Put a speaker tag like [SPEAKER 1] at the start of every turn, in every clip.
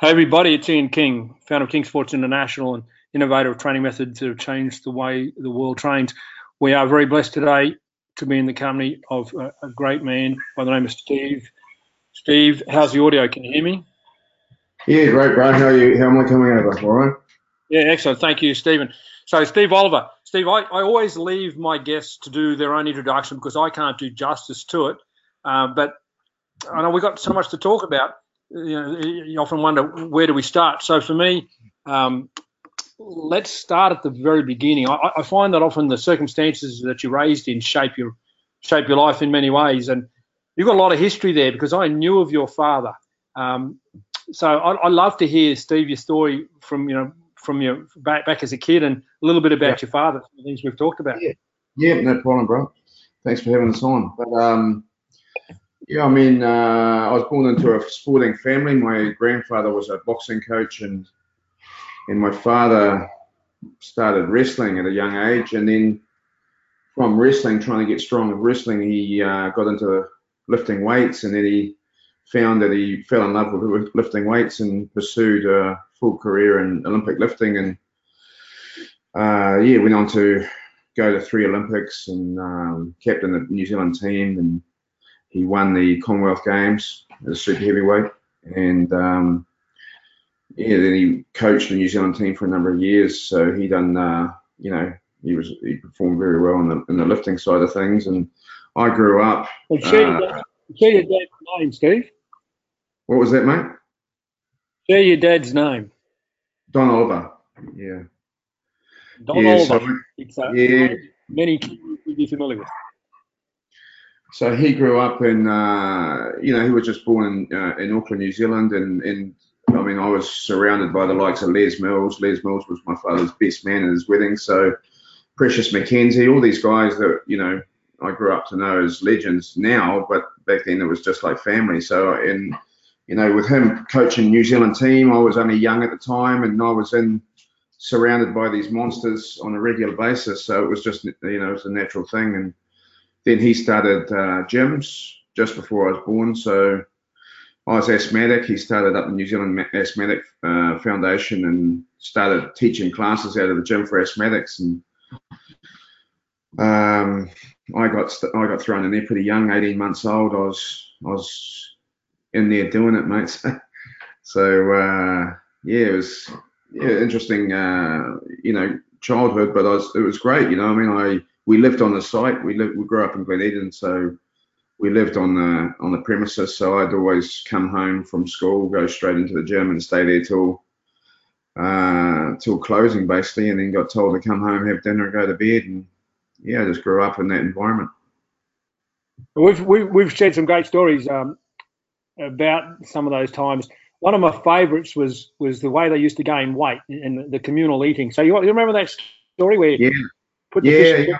[SPEAKER 1] Hey everybody, it's Ian King, founder of King Sports International and innovator of training methods that have changed the way the world trains. We are very blessed today to be in the company of a, a great man by the name of Steve. Steve, how's the audio? Can you hear me?
[SPEAKER 2] Yeah, great, Brad. How are you? How am I coming over? All right.
[SPEAKER 1] Yeah, excellent. Thank you, Stephen. So, Steve Oliver. Steve, I, I always leave my guests to do their own introduction because I can't do justice to it. Uh, but I know we've got so much to talk about you know, you often wonder where do we start. So for me, um, let's start at the very beginning. I, I, find that often the circumstances that you're raised in shape your shape your life in many ways, and you've got a lot of history there because I knew of your father. Um, so I, I, love to hear Steve your story from you know from your back, back as a kid and a little bit about yeah. your father, the things we've talked about.
[SPEAKER 2] Yeah, yeah, no problem, bro. Thanks for having us on. But um, yeah, I mean, uh, I was born into a sporting family. My grandfather was a boxing coach, and and my father started wrestling at a young age. And then from wrestling, trying to get strong at wrestling, he uh, got into lifting weights, and then he found that he fell in love with lifting weights and pursued a full career in Olympic lifting. And uh, yeah, went on to go to three Olympics and um, captain the New Zealand team and he won the Commonwealth Games as a super heavyweight, and um, yeah, then he coached the New Zealand team for a number of years. So he done, uh, you know, he was he performed very well in the in the lifting side of things. And I grew up.
[SPEAKER 1] Well, share, uh, share your dad's name, Steve.
[SPEAKER 2] What was that, mate?
[SPEAKER 1] Share your dad's name.
[SPEAKER 2] Don Oliver. Yeah.
[SPEAKER 1] Don yeah, Oliver. So, yeah. Many people would be familiar with
[SPEAKER 2] so he grew up in, uh, you know, he was just born in, uh, in Auckland, New Zealand, and, and I mean, I was surrounded by the likes of Les Mills. Les Mills was my father's best man at his wedding. So Precious McKenzie, all these guys that, you know, I grew up to know as legends now, but back then it was just like family. So, and, you know, with him coaching New Zealand team, I was only young at the time and I was in surrounded by these monsters on a regular basis. So it was just, you know, it was a natural thing. And, then he started uh, gyms just before I was born. So I was asthmatic. He started up the New Zealand Asthmatic uh, Foundation and started teaching classes out of the gym for asthmatics. And um, I got I got thrown in there pretty young, 18 months old. I was I was in there doing it, mate. so uh, yeah, it was yeah interesting. Uh, you know, childhood, but I was, it was great. You know, I mean, I we lived on the site. We lived, we grew up in Glen Eden, so we lived on the on the premises. So I'd always come home from school, go straight into the gym, and stay there till uh, till closing, basically, and then got told to come home, have dinner, and go to bed. And yeah, I just grew up in that environment.
[SPEAKER 1] We've we've, we've shared some great stories um, about some of those times. One of my favourites was was the way they used to gain weight and the communal eating. So you, you remember that story where
[SPEAKER 2] yeah. Put yeah, yeah,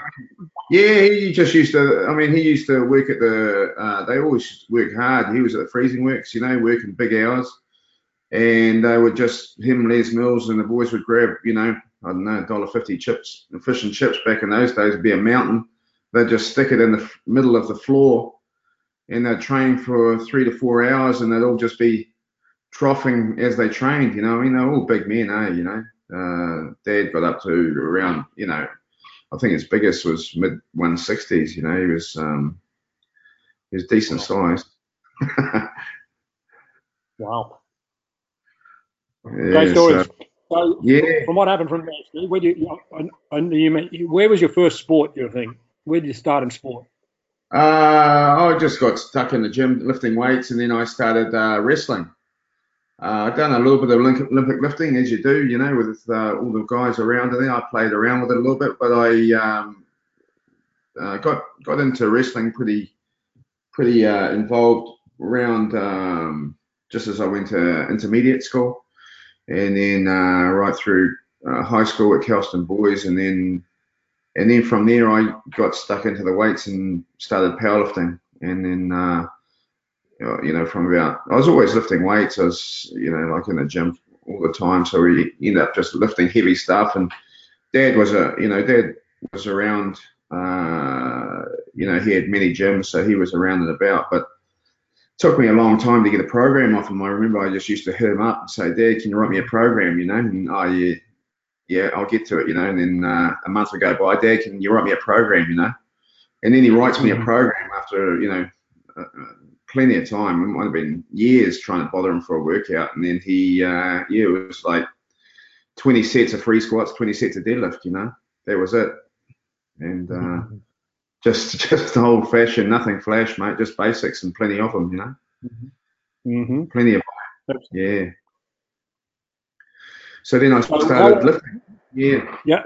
[SPEAKER 2] yeah. He just used to. I mean, he used to work at the. Uh, they always work hard. He was at the freezing works, you know, working big hours, and they would just him, Les Mills, and the boys would grab, you know, I don't know, dollar fifty chips, fish and chips back in those days would be a mountain. They'd just stick it in the middle of the floor, and they'd train for three to four hours, and they'd all just be troughing as they trained. You know, I mean, they're all big men, eh? You know, uh, Dad got up to around, you know, I think his biggest was mid 160s. You know, he was um, he was decent size.
[SPEAKER 1] wow. Yeah, Great stories. So, so, yeah. From what happened from there, where you, you, where was your first sport? You think? Where did you start in sport?
[SPEAKER 2] Uh, I just got stuck in the gym lifting weights, and then I started uh, wrestling. Uh, I've done a little bit of Olympic lifting, as you do, you know, with uh, all the guys around. There. I played around with it a little bit, but I um, uh, got got into wrestling pretty pretty uh, involved around um, just as I went to intermediate school, and then uh, right through uh, high school at Kelston Boys, and then and then from there I got stuck into the weights and started powerlifting, and then you know, from about, I was always lifting weights. I was, you know, like in the gym all the time. So we ended up just lifting heavy stuff. And dad was a, you know, dad was around, uh, you know, he had many gyms, so he was around and about. But took me a long time to get a program off him. I remember I just used to hit him up and say, Dad, can you write me a program, you know? And, oh, yeah, yeah, I'll get to it, you know. And then uh, a month would go by, Dad, can you write me a program, you know? And then he writes me a mm-hmm. program after, you know, uh, uh, plenty of time. It might have been years trying to bother him for a workout. And then he, uh, yeah, it was like 20 sets of free squats, 20 sets of deadlift, you know? That was it. And, uh, mm-hmm just just old fashioned, nothing flash, mate. Just basics and plenty of them, you know.
[SPEAKER 1] Mm-hmm.
[SPEAKER 2] Plenty of them. Yeah. So then I started lifting. Yeah.
[SPEAKER 1] Yeah.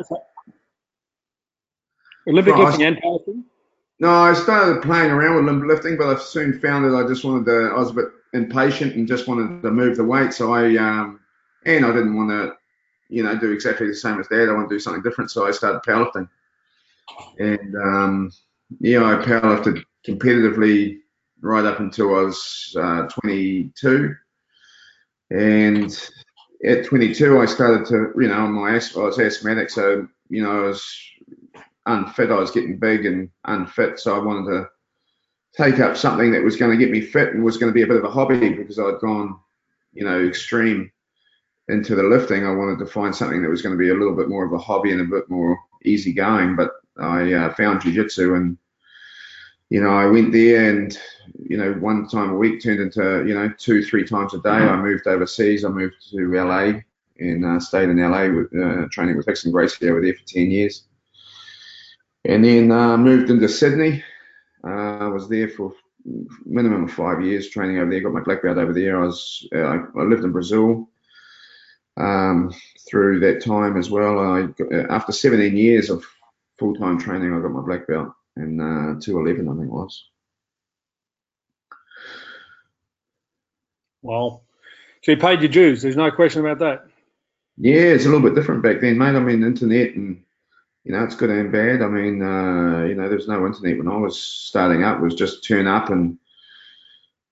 [SPEAKER 1] Olympic lifting and powerlifting.
[SPEAKER 2] No, I started playing around with limb lifting, but I soon found that I just wanted to. I was a bit impatient and just wanted to move the weight. So I um, and I didn't want to, you know, do exactly the same as Dad. I want to do something different. So I started powerlifting and um, yeah, I powerlifted competitively right up until I was uh, 22, and at 22 I started to, you know, my I was asthmatic, so you know I was unfit. I was getting big and unfit, so I wanted to take up something that was going to get me fit and was going to be a bit of a hobby because I'd gone, you know, extreme into the lifting. I wanted to find something that was going to be a little bit more of a hobby and a bit more easy going. But I uh, found jiu-jitsu and you know I went there and you know one time a week turned into you know two three times a day. I moved overseas. I moved to LA and uh, stayed in LA with uh, training with Rickson Gracie over there for 10 years. And then uh, moved into Sydney. Uh, I was there for minimum of five years training over there. Got my black belt over there. I was uh, I lived in Brazil um, through that time as well. I, after 17 years of full time training. I got my black belt in uh, 211, I think it was.
[SPEAKER 1] Well, So you paid your dues. There's no question about that.
[SPEAKER 2] Yeah, it's a little bit different back then, mate. I mean, internet and you know, it's good and bad. I mean, uh, you know, there's no internet when I was starting up. It was just turn up and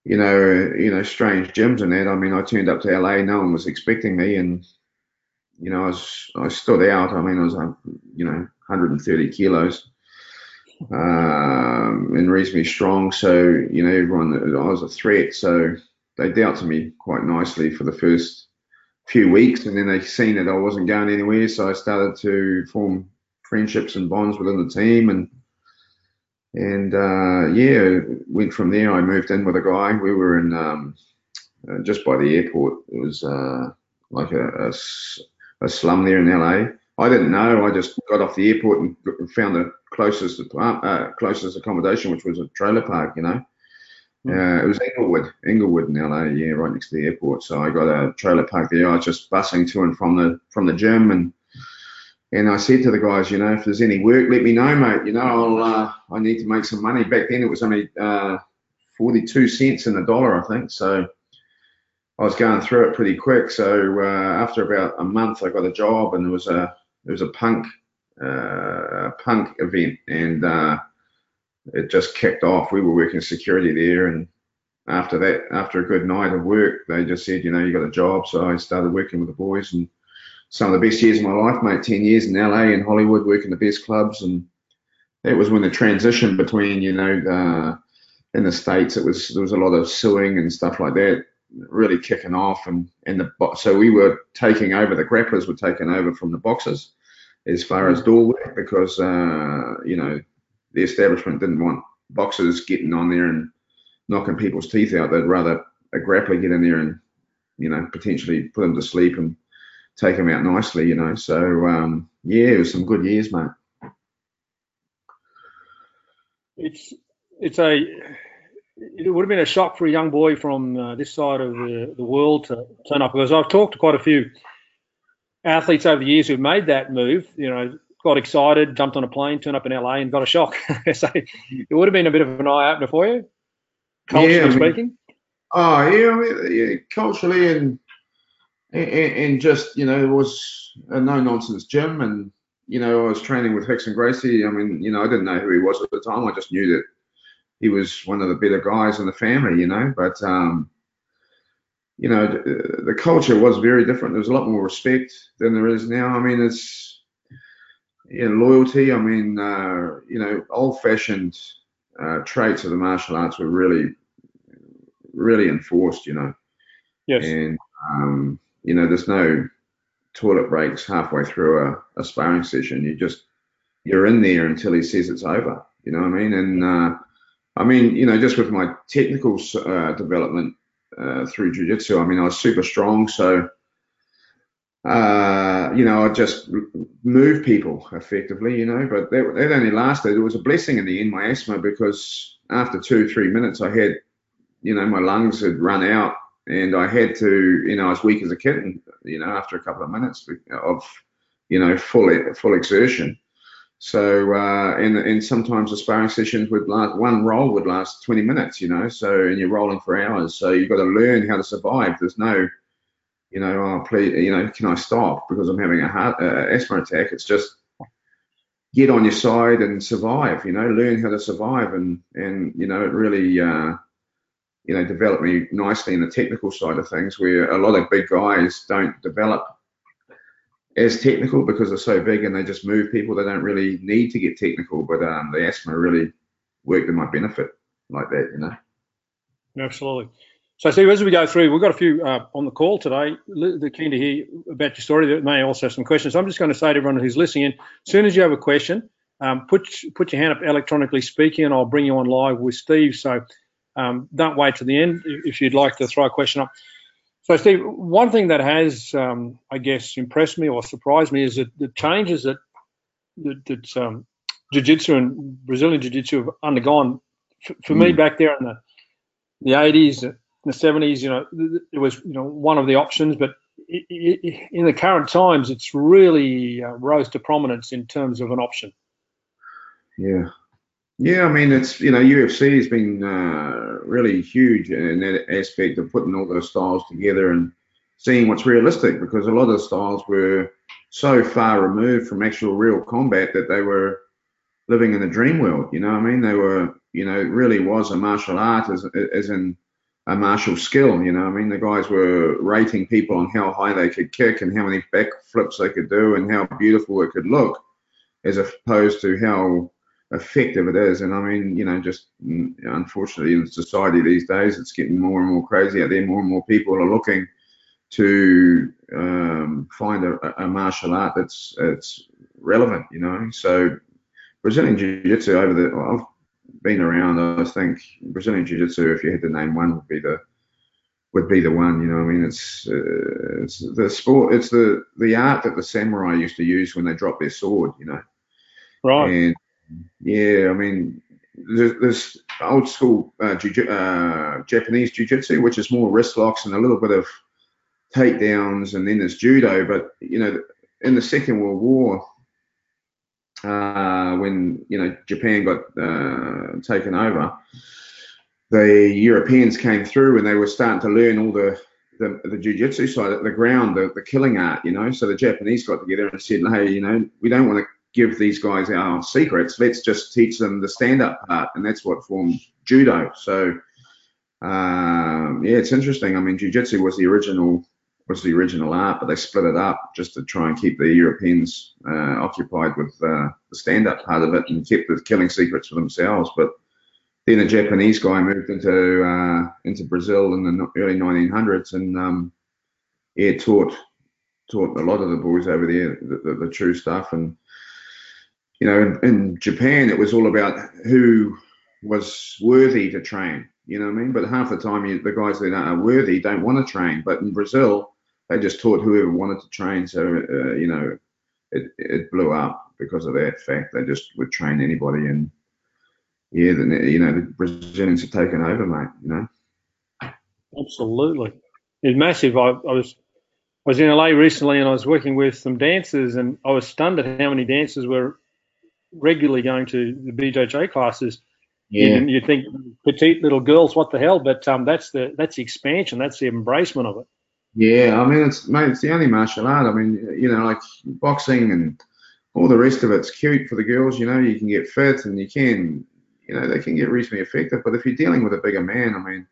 [SPEAKER 2] you know, you know, strange gyms and that. I mean, I turned up to LA, no one was expecting me, and you know, I was I stood out. I mean, I was, you know, 130 kilos um, and reasonably strong. So, you know, everyone, I was a threat. So they dealt to me quite nicely for the first few weeks. And then they seen that I wasn't going anywhere. So I started to form friendships and bonds within the team. And, and uh, yeah, went from there. I moved in with a guy. We were in um, uh, just by the airport. It was uh, like a, a, a slum there in LA I didn't know. I just got off the airport and found the closest uh, closest accommodation, which was a trailer park. You know, hmm. uh, it was Inglewood, Inglewood in LA, yeah, right next to the airport. So I got a trailer park there. I was just bussing to and from the from the gym, and and I said to the guys, you know, if there's any work, let me know, mate. You know, I'll uh, I need to make some money. Back then, it was only uh, 42 cents in the dollar, I think. So I was going through it pretty quick. So uh, after about a month, I got a job, and there was a it was a punk uh, punk event, and uh, it just kicked off. We were working security there, and after that, after a good night of work, they just said, you know, you got a job. So I started working with the boys, and some of the best years of my life, mate. Ten years in LA and Hollywood, working the best clubs, and that was when the transition between, you know, the, in the states, it was there was a lot of suing and stuff like that really kicking off and and the so we were taking over the grapplers were taking over from the boxers as far as door work because uh, you know the establishment didn't want boxers getting on there and knocking people's teeth out they'd rather a grappler get in there and you know potentially put them to sleep and take them out nicely you know so um, yeah it was some good years mate
[SPEAKER 1] it's it's a it would have been a shock for a young boy from uh, this side of the, the world to turn up because I've talked to quite a few athletes over the years who've made that move. You know, got excited, jumped on a plane, turned up in LA, and got a shock. so it would have been a bit of an eye opener for you, culturally yeah, I mean, speaking.
[SPEAKER 2] Oh yeah, I mean, yeah, culturally and, and and just you know it was a no nonsense gym and you know I was training with Rickson Gracie. I mean you know I didn't know who he was at the time. I just knew that he was one of the better guys in the family, you know. But um, you know, the culture was very different. There was a lot more respect than there is now. I mean, it's you know, loyalty. I mean, uh, you know, old-fashioned uh, traits of the martial arts were really really enforced, you know.
[SPEAKER 1] Yes.
[SPEAKER 2] And um, you know, there's no toilet breaks halfway through a, a sparring session. You just you're in there until he says it's over. You know what I mean? And uh, I mean, you know, just with my technical uh, development uh, through jiu-jitsu, I mean, I was super strong, so uh, you know, I just move people effectively, you know, but that, that only lasted. It was a blessing in the end, my asthma, because after two, three minutes, I had, you know, my lungs had run out and I had to, you know, I was weak as a kitten, you know, after a couple of minutes of, you know, full, full exertion. So, uh, and, and sometimes the sparring sessions would last, one roll would last 20 minutes, you know, so, and you're rolling for hours. So you've got to learn how to survive. There's no, you know, oh, please, you know, can I stop because I'm having a heart uh, asthma attack? It's just get on your side and survive. You know, learn how to survive, and and you know, it really, uh, you know, develop me nicely in the technical side of things, where a lot of big guys don't develop as technical because they're so big and they just move people. They don't really need to get technical, but um, the asthma really worked in my benefit like that. You know.
[SPEAKER 1] Absolutely. So, Steve, as we go through, we've got a few uh, on the call today. They're keen to hear about your story. They may also have some questions. I'm just going to say to everyone who's listening in, as soon as you have a question, um, put put your hand up electronically speaking, and I'll bring you on live with Steve. So um, don't wait to the end if you'd like to throw a question up. So, Steve, one thing that has, um, I guess, impressed me or surprised me is that the changes that that, that um, jiu-jitsu and Brazilian jiu-jitsu have undergone. For, for mm. me, back there in the the 80s, in the 70s, you know, it was you know one of the options, but in the current times, it's really uh, rose to prominence in terms of an option.
[SPEAKER 2] Yeah, yeah. I mean, it's you know, UFC has been uh, really huge in that aspect of putting all those styles together and seeing what's realistic because a lot of the styles were so far removed from actual real combat that they were living in a dream world. You know, what I mean, they were, you know, it really was a martial art as as in a martial skill. You know, I mean, the guys were rating people on how high they could kick and how many back flips they could do and how beautiful it could look, as opposed to how effective it is. And I mean, you know, just mm, unfortunately in society these days, it's getting more and more crazy out there. More and more people are looking to um, find a, a, martial art that's that's relevant. You know, so Brazilian Jiu-Jitsu over the I've been around, I think Brazilian Jiu-Jitsu, if you had to name one, would be the would be the one. You know, I mean, it's uh, it's the sport, it's the the art that the samurai used to use when they dropped their sword. You know,
[SPEAKER 1] right?
[SPEAKER 2] And yeah, I mean, there's, there's old school uh, jiu- uh, Japanese jiu-jitsu, which is more wrist locks and a little bit of takedowns, and then there's judo. But you know, in the Second World War, uh, when you know Japan got uh, taken over, the Europeans came through and they were starting to learn all the the, the jiu-jitsu side, the ground, the, the killing art, you know. So the Japanese got together and said, hey, you know, we don't want to give these guys our secrets. Let's just teach them the stand-up part, and that's what formed judo. So um, yeah, it's interesting. I mean, jiu-jitsu was the original was the original art, but they split it up just to try and keep the Europeans uh, occupied with uh, the stand-up part of it and kept the killing secrets for themselves. But then a Japanese guy moved into uh, into Brazil in the early 1900s and um, yeah, taught taught a lot of the boys over there the, the, the true stuff. And you know, in, in Japan, it was all about who was worthy to train. You know what I mean? But half the time, you, the guys that are worthy don't want to train. But in Brazil, they just taught whoever wanted to train. So uh, you know, it it blew up because of that fact. They just would train anybody, and yeah, the, you know, the Brazilians have taken over, mate. You know.
[SPEAKER 1] Absolutely, it's massive. I, I was I was in LA recently, and I was working with some dancers, and I was stunned at how many dancers were regularly going to the BJJ classes. Yeah. You, you think petite little girls, what the hell? But um, that's the that's the expansion. That's the embracement of it.
[SPEAKER 2] Yeah, I mean, it's mate, it's the only martial art. I mean, you know, like boxing and all the rest of it's cute for the girls. You know, you can get fit and you can, you know, they can get reasonably effective. But if you're dealing with a bigger man, I mean,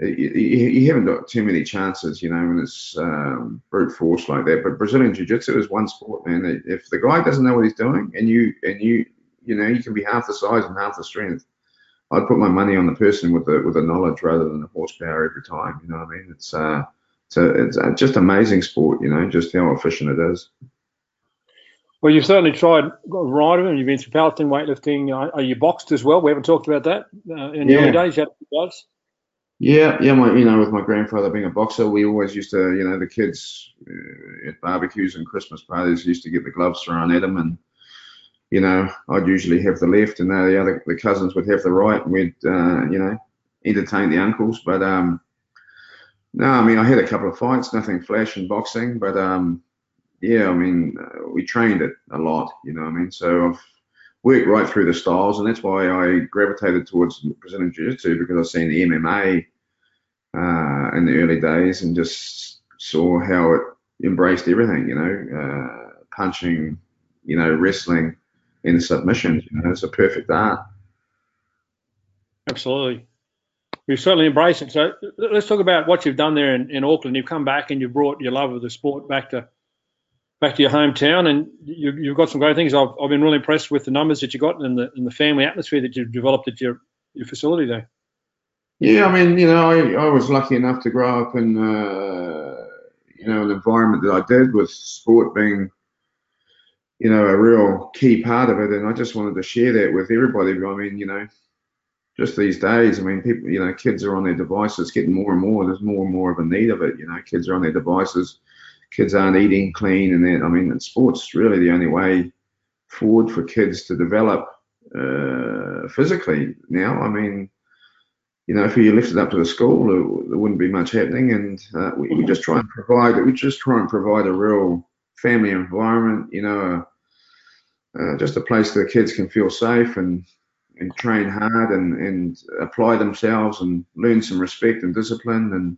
[SPEAKER 2] you, you haven't got too many chances, you know, when it's um, brute force like that. But Brazilian Jiu-Jitsu is one sport, man. If the guy doesn't know what he's doing, and you and you, you know, you can be half the size and half the strength, I'd put my money on the person with the with the knowledge rather than the horsepower every time. You know what I mean? It's uh, it's a, it's a just amazing sport. You know, just how efficient it is.
[SPEAKER 1] Well, you've certainly tried riding, you've been through powerlifting, weightlifting. Are you boxed as well? We haven't talked about that uh, in yeah. the early days. You had
[SPEAKER 2] Yeah, yeah. My, you know, with my grandfather being a boxer, we always used to, you know, the kids uh, at barbecues and Christmas parties used to get the gloves thrown at them, and you know, I'd usually have the left, and the other the cousins would have the right, and we'd, uh, you know, entertain the uncles. But um, no, I mean, I had a couple of fights, nothing flash in boxing, but um, yeah, I mean, uh, we trained it a lot, you know what I mean? So I've worked right through the styles, and that's why I gravitated towards Brazilian Jiu Jitsu because I've seen the MMA uh, in the early days and just saw how it embraced everything, you know, uh, punching, you know, wrestling, and submissions. You know, it's a perfect art.
[SPEAKER 1] Absolutely. You certainly embrace it. So let's talk about what you've done there in, in Auckland. You've come back and you've brought your love of the sport back to back to your hometown, and you, have got some great things. I've, I've been really impressed with the numbers that you got and the and the family atmosphere that you've developed at your your facility there.
[SPEAKER 2] Yeah, I mean, you know, I, I was lucky enough to grow up in uh, you know an environment that I did with sport being you know a real key part of it, and I just wanted to share that with everybody. I mean, you know. Just these days, I mean, people, you know, kids are on their devices, getting more and more. There's more and more of a need of it. You know, kids are on their devices kids aren't eating clean, and then I mean, sports really the only way forward for kids to develop uh, physically now. I mean, you know, if you lifted up to the school, there, wouldn't be much happening, and uh, we, we, just try and provide. We just try and provide a real family environment. You know, uh, just a place that kids can feel safe and and train hard and and apply themselves and learn some respect and discipline and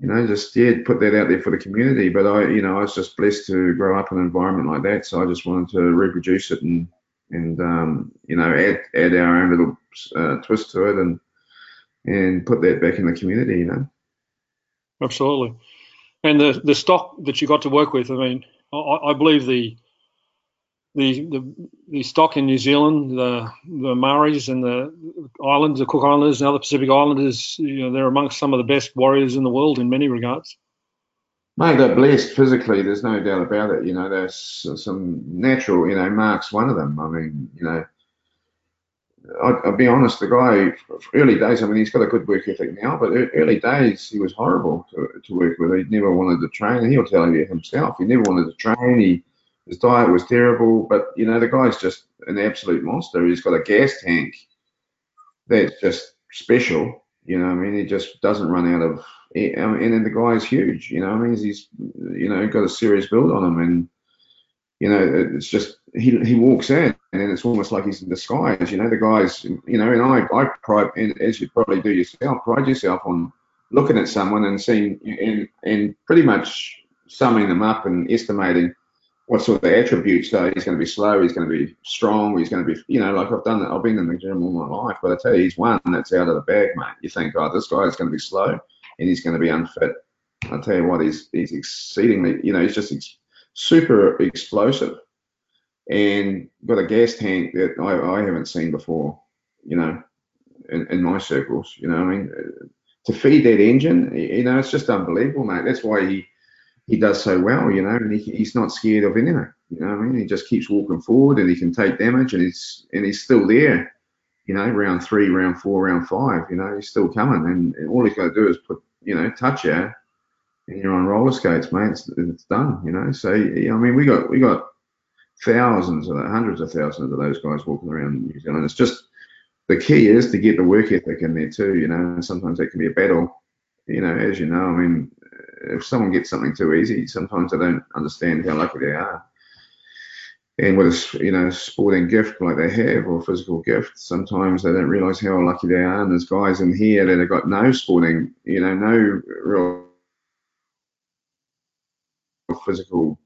[SPEAKER 2] you know, just yeah, put that out there for the community. But I, you know, I was just blessed to grow up in an environment like that, so I just wanted to reproduce it and and um, you know add add our own little uh, twist to it and and put that back in the community. You know.
[SPEAKER 1] Absolutely. And the the stock that you got to work with, I mean, I, I believe the the, the, the stock in New Zealand, the the Maoris and the islands, the Cook Islanders and other Pacific Islanders, you know, they're amongst some of the best warriors in the world in many regards.
[SPEAKER 2] Mate, they're blessed physically. There's no doubt about it. You know, there's some natural. You know, Mark's one of them. I mean, you know, I, will be honest. The guy, early days. I mean, he's got a good work ethic now, but early days he was horrible to, to work with. He never wanted to train, he'll tell you himself. He never wanted to train. He his diet was terrible, but you know the guy's just an absolute monster. He's got a gas tank that's just special. You know, I mean, he just doesn't run out of. And then the guy's huge. You know, I mean, he's you know got a serious build on him, and you know, it's just he he walks in, and it's almost like he's in disguise. You know, the guy's you know, and I I pride, and as you probably do yourself, pride yourself on looking at someone and seeing and and pretty much summing them up and estimating what sort of attributes though he's going to be slow he's going to be strong he's going to be you know like i've done that i've been in the gym all my life but i tell you he's one that's out of the bag mate. You think oh this guy is going to be slow and he's going to be unfit. I tell you what he's he's exceedingly you know he's just ex- super explosive. And got a gas tank that I, I haven't seen before you know in, in my circles you know i mean? To feed that engine you know it's just unbelievable mate. That's why he he does so well, you know, and he, he's not scared of anything. You know, I mean, he just keeps walking forward, and he can take damage, and he's and he's still there. You know, round three, round four, round five. You know, he's still coming, and, and all he's got to do is put, you know, touch you, and you're on roller skates, mate. It's, it's done. You know, so I mean, we got we got thousands of hundreds of thousands of those guys walking around New Zealand. It's just the key is to get the work ethic in there too. You know, and sometimes that can be a battle. You know, as you know, I mean, if someone gets something too easy, sometimes they don't understand how lucky they are. And with a you know sporting gift like they have or physical gift, sometimes they don't realise how lucky they are. And there's guys in here that have got no sporting, you know, no real physical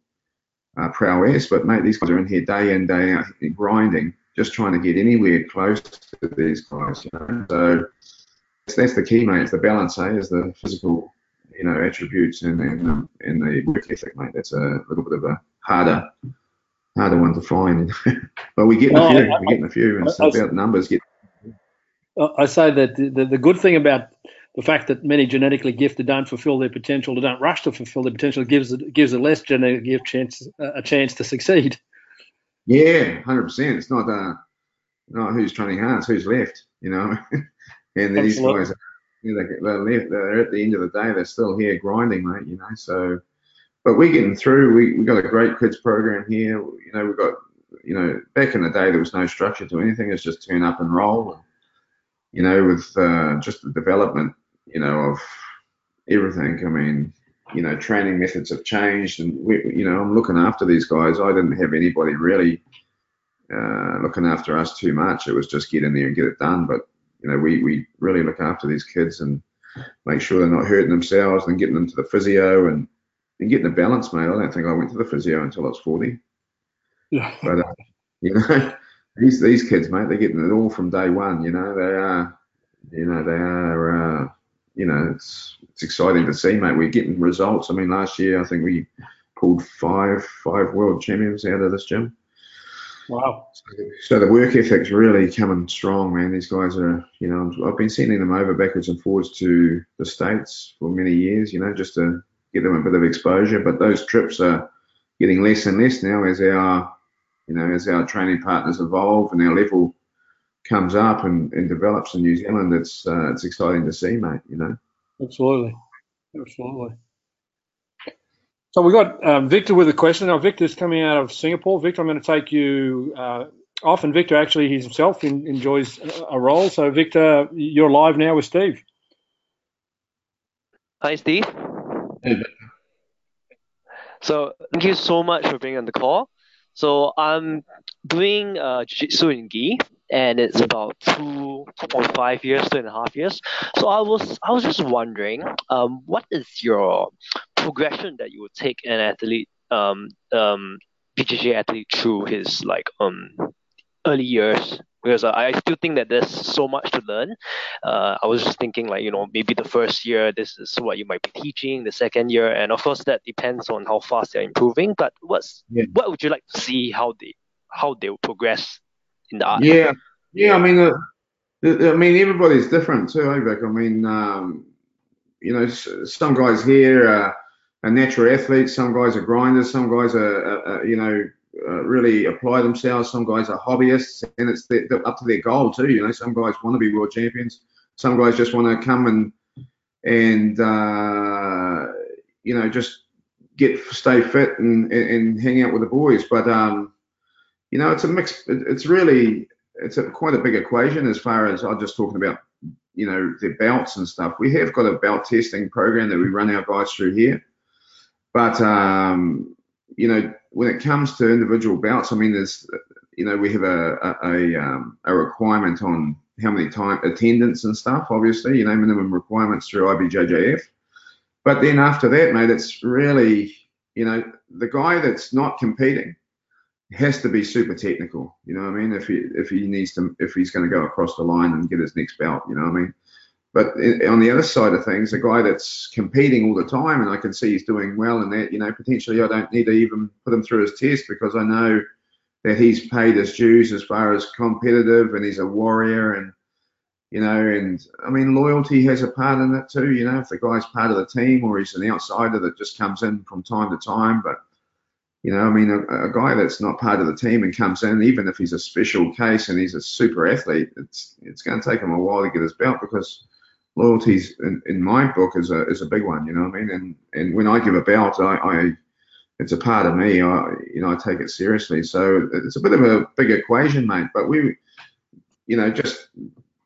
[SPEAKER 2] uh, prowess. But mate, these guys are in here day in day out grinding, just trying to get anywhere close to these guys. You know? So that's the key, mate. It's the balance, eh? Is the physical you know attributes and and, um, and the work ethic, mate. That's a little bit of a harder harder one to find. but we get a few. we get a few, and it's about numbers. Get
[SPEAKER 1] I say that the, the, good thing about the fact that many genetically gifted don't fulfil their potential, they don't rush to fulfil their potential, gives gives a less genetically gifted chance a chance to succeed.
[SPEAKER 2] Yeah, hundred percent. It's not uh, not who's training hard, it's who's left. You know, and these Absolutely. guys, They're at the end of the day, they're still here grinding, mate. You know, so. But we're getting through. We we got a great kids program here. You know, we've got you know, back in the day, there was no structure to anything. It's just turn up and roll. And, you know, with uh, just the development, you know, of everything. I mean, you know, training methods have changed, and we, you know, I'm looking after these guys. I didn't have anybody really uh, looking after us too much. It was just get in there and get it done. But you know, we we really look after these kids and make sure they're not hurting themselves and getting them to the physio and, and getting the balance, mate. I don't think I went to the physio until I was 40. Yeah. But uh, you know, these these kids, mate, they're getting it all from day one. You know, they are, you know, they are. Uh, you know, it's it's exciting to see, mate. We're getting results. I mean, last year I think we pulled five five world champions out of this gym.
[SPEAKER 1] Wow.
[SPEAKER 2] So, so, the work ethic's really coming strong, man. These guys are, you know, I've been sending them over backwards and forwards to the states for many years, you know, just to get them a bit of exposure. But those trips are getting less and less now as our, you know, as our training partners evolve and our level comes up and, and develops in New Zealand. It's uh, it's exciting to see, mate. You know.
[SPEAKER 1] Absolutely, absolutely. So we got um, Victor with a question. Now Victor's coming out of Singapore. Victor, I'm going to take you uh, off, and Victor actually he himself in, enjoys a roll. So Victor, you're live now with Steve.
[SPEAKER 3] Hi, Steve. Hey, so thank you so much for being on the call. So I'm doing uh, jiu-jitsu in gi, and it's about two, 2.5 years, two and a half years. So I was I was just wondering, um, what is your progression that you would take an athlete, um, um, BJJ athlete through his like um early years because uh, I still think that there's so much to learn. Uh, I was just thinking like you know maybe the first year this is what you might be teaching, the second year, and of course that depends on how fast they're improving. But what's yeah. what would you like to see how they how they will progress in the art?
[SPEAKER 2] Yeah, yeah. I mean, uh, I mean everybody's different too, Vic? I mean, um, you know, some guys here are natural athletes, some guys are grinders, some guys are, are, are you know uh, really apply themselves. Some guys are hobbyists, and it's up to their goal too. You know, some guys want to be world champions. Some guys just want to come and and uh, you know just get stay fit and, and, and hang out with the boys. But um, you know, it's a mix. It's really it's a, quite a big equation as far as I'm just talking about. You know, their belts and stuff. We have got a belt testing program that we run our guys through here, but um, you know, when it comes to individual bouts, I mean, there's, you know, we have a a, a, um, a requirement on how many time attendance and stuff. Obviously, you know, minimum requirements through IBJJF. But then after that, mate, it's really, you know, the guy that's not competing has to be super technical. You know what I mean? If he if he needs to, if he's going to go across the line and get his next belt, you know what I mean? But on the other side of things, a guy that's competing all the time, and I can see he's doing well in that, you know, potentially I don't need to even put him through his test because I know that he's paid his dues as far as competitive and he's a warrior and, you know, and I mean, loyalty has a part in that too, you know, if the guy's part of the team or he's an outsider that just comes in from time to time. But, you know, I mean, a, a guy that's not part of the team and comes in, even if he's a special case and he's a super athlete, it's, it's going to take him a while to get his belt because loyalty's in, in my book is a is a big one. You know what I mean? And and when I give a belt, I, I it's a part of me. I you know I take it seriously. So it's a bit of a big equation, mate. But we, you know, just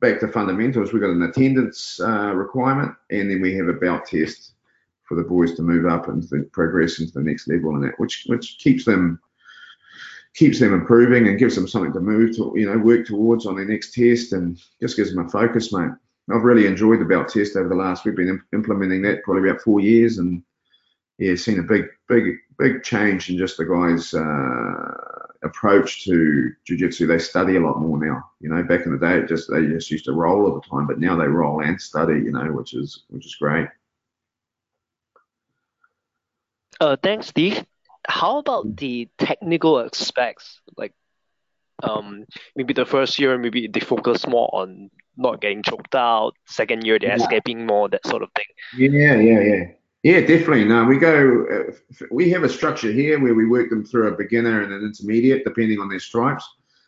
[SPEAKER 2] back to fundamentals. We've got an attendance uh, requirement, and then we have a belt test for the boys to move up and to progress into the next level, and that which which keeps them keeps them improving and gives them something to move to, you know, work towards on their next test, and just gives them a focus, mate. I've really enjoyed the belt test over the last. We've been imp- implementing that probably about four years, and yeah, seen a big, big, big change in just the guys' uh, approach to jiu-jitsu. They study a lot more now. You know, back in the day, just they just used to roll all the time, but now they roll and study. You know, which is which is great.
[SPEAKER 3] Uh, thanks, Steve. How about the technical aspects? Like, um, maybe the first year, maybe they focus more on not getting choked out. Second year, they're
[SPEAKER 2] Yeah.
[SPEAKER 3] escaping more, that sort of thing.
[SPEAKER 2] Yeah, yeah, yeah. Yeah, definitely. No, we go. Uh, f- we have a structure here where we work them through a beginner and an intermediate, depending on their stripes.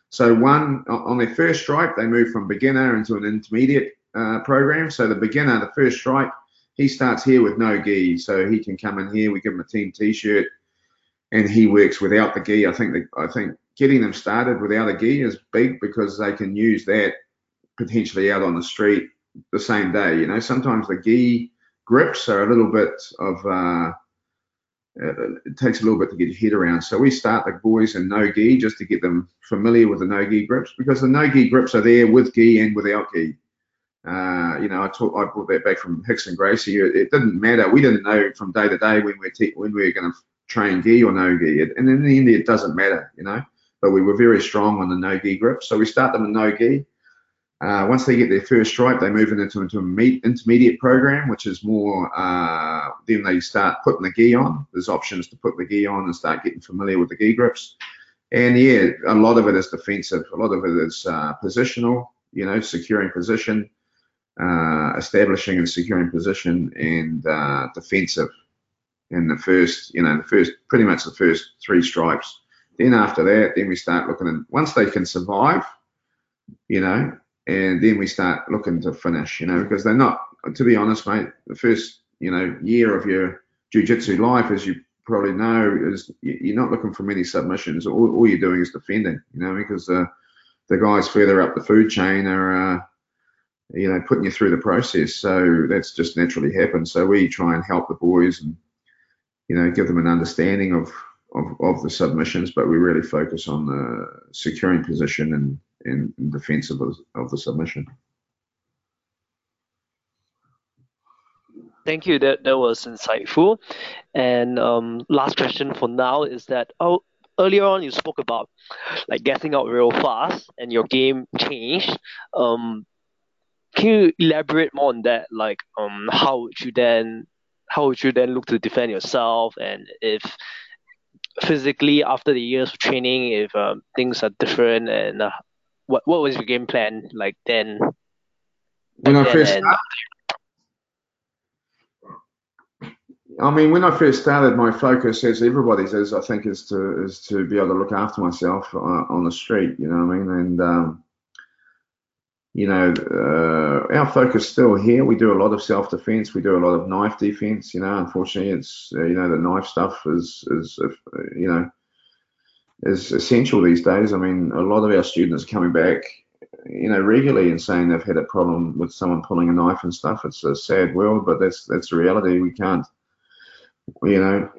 [SPEAKER 2] So one on their first stripe, they move from beginner into an intermediate uh, program. So the beginner, the first stripe, he starts here with no gi, so he can come in here. We give him a team T-shirt, and he works without the gi. I think that I think getting them started without a gi is big because they can use that potentially out on the street the same day. You know, sometimes the gi grips are a little bit of uh, uh, it takes a little bit to get your head around. So we start the boys in no gi just to get them familiar with the no gi grips because the no gi grips are there with gi and without gi. Uh, you know, I taught, I brought that back from Rickson Gracie. It, it didn't matter. We didn't know from day to day when we're te- when we were going to train gi or no gi. It, and in the end, it doesn't matter. You know, but we were very strong on the no gi grip. So we start them in no gi. Uh, once they get their first stripe, they move into, into a meet, intermediate program, which is more, uh, then they start putting the gi on. There's options to put the gi on and start getting familiar with the gi grips. And yeah, a lot of it is defensive. A lot of it is uh, positional, you know, securing position, uh, establishing and securing position, and uh, defensive in the first, you know, the first, pretty much the first three stripes. Then after that, then we start looking and once they can survive, you know, and then we start looking to finish, you know, because they're not, to be honest, mate, the first, you know, year of your jiu-jitsu life, as you probably know, is you- you're not looking for many submissions. All, all you're doing is defending, you know, because uh, the guys further up the food chain are, uh, you know, putting you through the process. So that's just naturally happens. So we try and help the boys and, you know, give them an understanding of, of, of the submissions, but we really focus on the securing position and, and, and defense of, the- of the submission.
[SPEAKER 3] Thank you. That that was insightful. And um, last question for now is that oh earlier on you spoke about like getting out real fast and your game changed. Um, can you elaborate more on that? Like um, how would you then how would you then look to defend yourself and if physically after the years of training if um, things are different and uh, what what was your game plan like then?
[SPEAKER 2] When I first
[SPEAKER 3] and-
[SPEAKER 2] I mean, when I first started, my focus, as everybody's is, I think, is to is to be able to look after myself uh, on the street. You know what I mean? And um, you know, uh, our focus still here. We do a lot of self defense. We do a lot of knife defense. You know, unfortunately, it's uh, you know the knife stuff is is uh, you know is essential these days. I mean, a lot of our students are coming back, you know, regularly and saying they've had a problem with someone pulling a knife and stuff. It's a sad world, but that's that's the reality. We can't you know,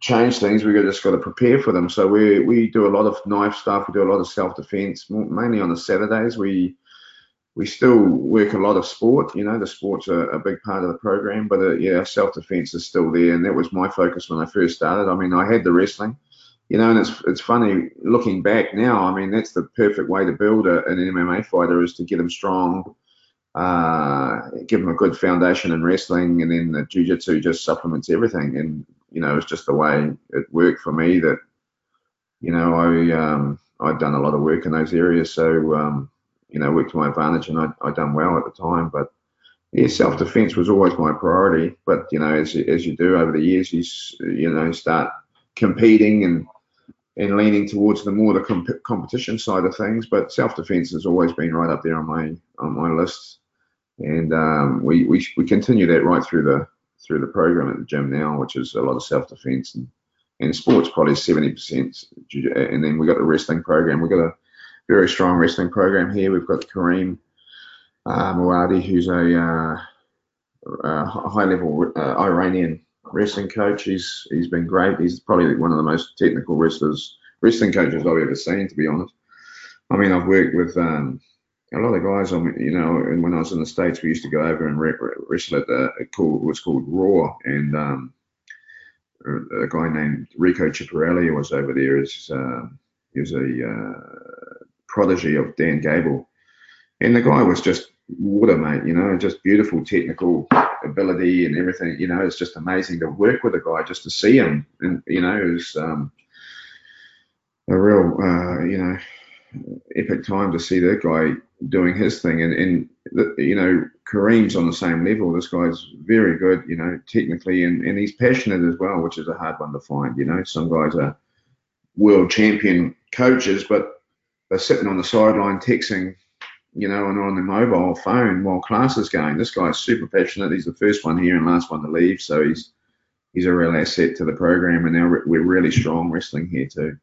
[SPEAKER 2] change things. We've just got to prepare for them. So we we do a lot of knife stuff. We do a lot of self defense, mainly on the Saturdays. We we still work a lot of sport. You know, the sport's a, a big part of the program, but uh, yeah, self defense is still there, and that was my focus when I first started. I mean, I had the wrestling. You know, and it's it's funny looking back now. I mean, that's the perfect way to build a, an MMA fighter is to get them strong, uh, give them a good foundation in wrestling, and then the jiu-jitsu just supplements everything. And you know, it's just the way it worked for me that you know I um, I'd done a lot of work in those areas, so um, you know, worked to my advantage, and I I done well at the time. But yeah, self-defense was always my priority. But you know, as as you do over the years, you you know start competing and and leaning towards the more the comp- competition side of things. But self-defense has always been right up there on my on my list, and um, we, we we continue that right through the through the program at the gym now, which is a lot of self-defense and and sports probably seventy percent, and then we got the wrestling program. We've got a very strong wrestling program here. We've got Kareem uh, Mawadi, who's a uh, uh, high-level uh, Iranian wrestling coach. He's he's been great. He's probably one of the most technical wrestlers, wrestling coaches I've ever seen, to be honest. I mean, I've worked with um, a lot of guys. On you know, and when I was in the states, we used to go over and re- re- wrestle at the called what's called Raw, and um, a guy named Rico Chiapparelli was over there. Is uh, he was a uh, prodigy of Dan Gable, and the guy was just water, mate. You know, just beautiful technical ability and everything. You know, it's just amazing to work with a guy, just to see him, and you know, it was um, a real, uh, you know, epic time to see that guy doing his thing. And, and you know, Kareem's on the same level. This guy's very good, you know, technically, and, and he's passionate as well, which is a hard one to find. You know, some guys are world champion coaches, but they're sitting on the sideline texting, you know, and on their mobile phone while class is going. This guy's super passionate. He's the first one here and last one to leave, so he's he's a real asset to the program. And now we're really strong wrestling here too.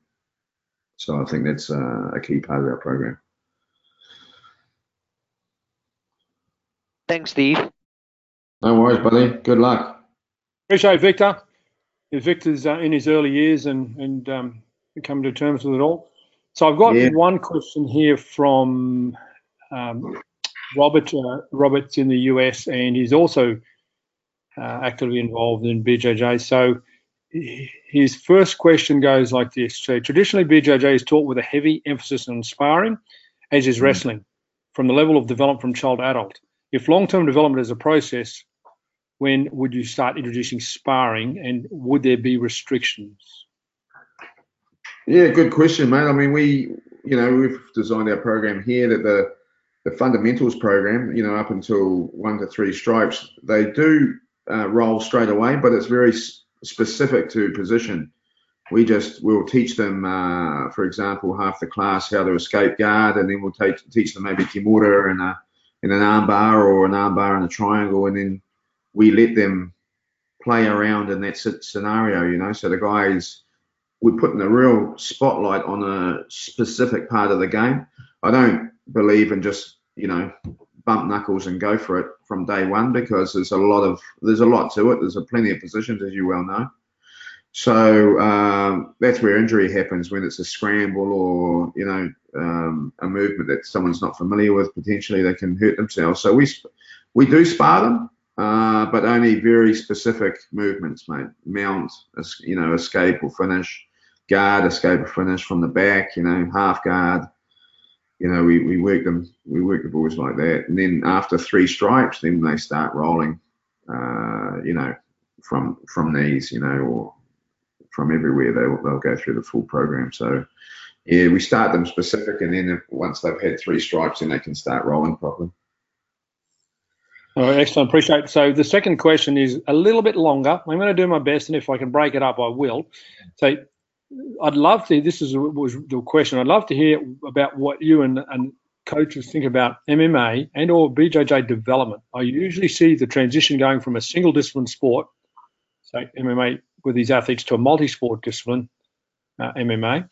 [SPEAKER 2] So I think that's uh, a key part of our program.
[SPEAKER 3] Thanks, Steve.
[SPEAKER 2] No worries, buddy. Good luck.
[SPEAKER 1] Appreciate Victor. Victor's uh, in his early years and and um, come to terms with it all. So I've got yeah. one question here from um, Robert. Uh, Robert's in the US and he's also uh, actively involved in BJJ. So his first question goes like this: so traditionally, BJJ is taught with a heavy emphasis on sparring, as is mm. wrestling, from the level of development from child to adult. If long-term development is a process, when would you start introducing sparring, and would there be restrictions?
[SPEAKER 2] Yeah, good question, mate. I mean, we, you know, we've designed our program here that the the fundamentals program, you know, up until one to three stripes, they do uh, roll straight away, but it's very specific to position. We just will teach them, uh, for example, half the class how to escape guard, and then we'll take, teach them maybe kimura and a in an armbar or an armbar in a triangle, and then we let them play around in that scenario. You know, so the guys we're putting a real spotlight on a specific part of the game. I don't believe in just you know bump knuckles and go for it from day one because there's a lot of there's a lot to it. There's a plenty of positions, as you well know. So um, that's where injury happens when it's a scramble or you know um, a movement that someone's not familiar with. Potentially they can hurt themselves. So we we do spar them, uh, but only very specific movements, mate. Mount, you know, escape or finish, guard, escape or finish from the back. You know, half guard you know, we, we work them, we work the boys like that. And then after three stripes, then they start rolling, uh, you know, from from knees, you know, or from everywhere. They'll, they'll go through the full program. So, yeah, we start them specific, and then if, once they've had three stripes, then they can start rolling properly.
[SPEAKER 1] All right, excellent. Appreciate it. So the second question is a little bit longer. I'm going to do my best, and if I can break it up, I will. So I'd love to. This is was the question. I'd love to hear about what you and, and coaches think about MMA and or BJJ development. I usually see the transition going from a single discipline sport, say MMA, with these athletes to a multi-sport discipline, uh, MMA.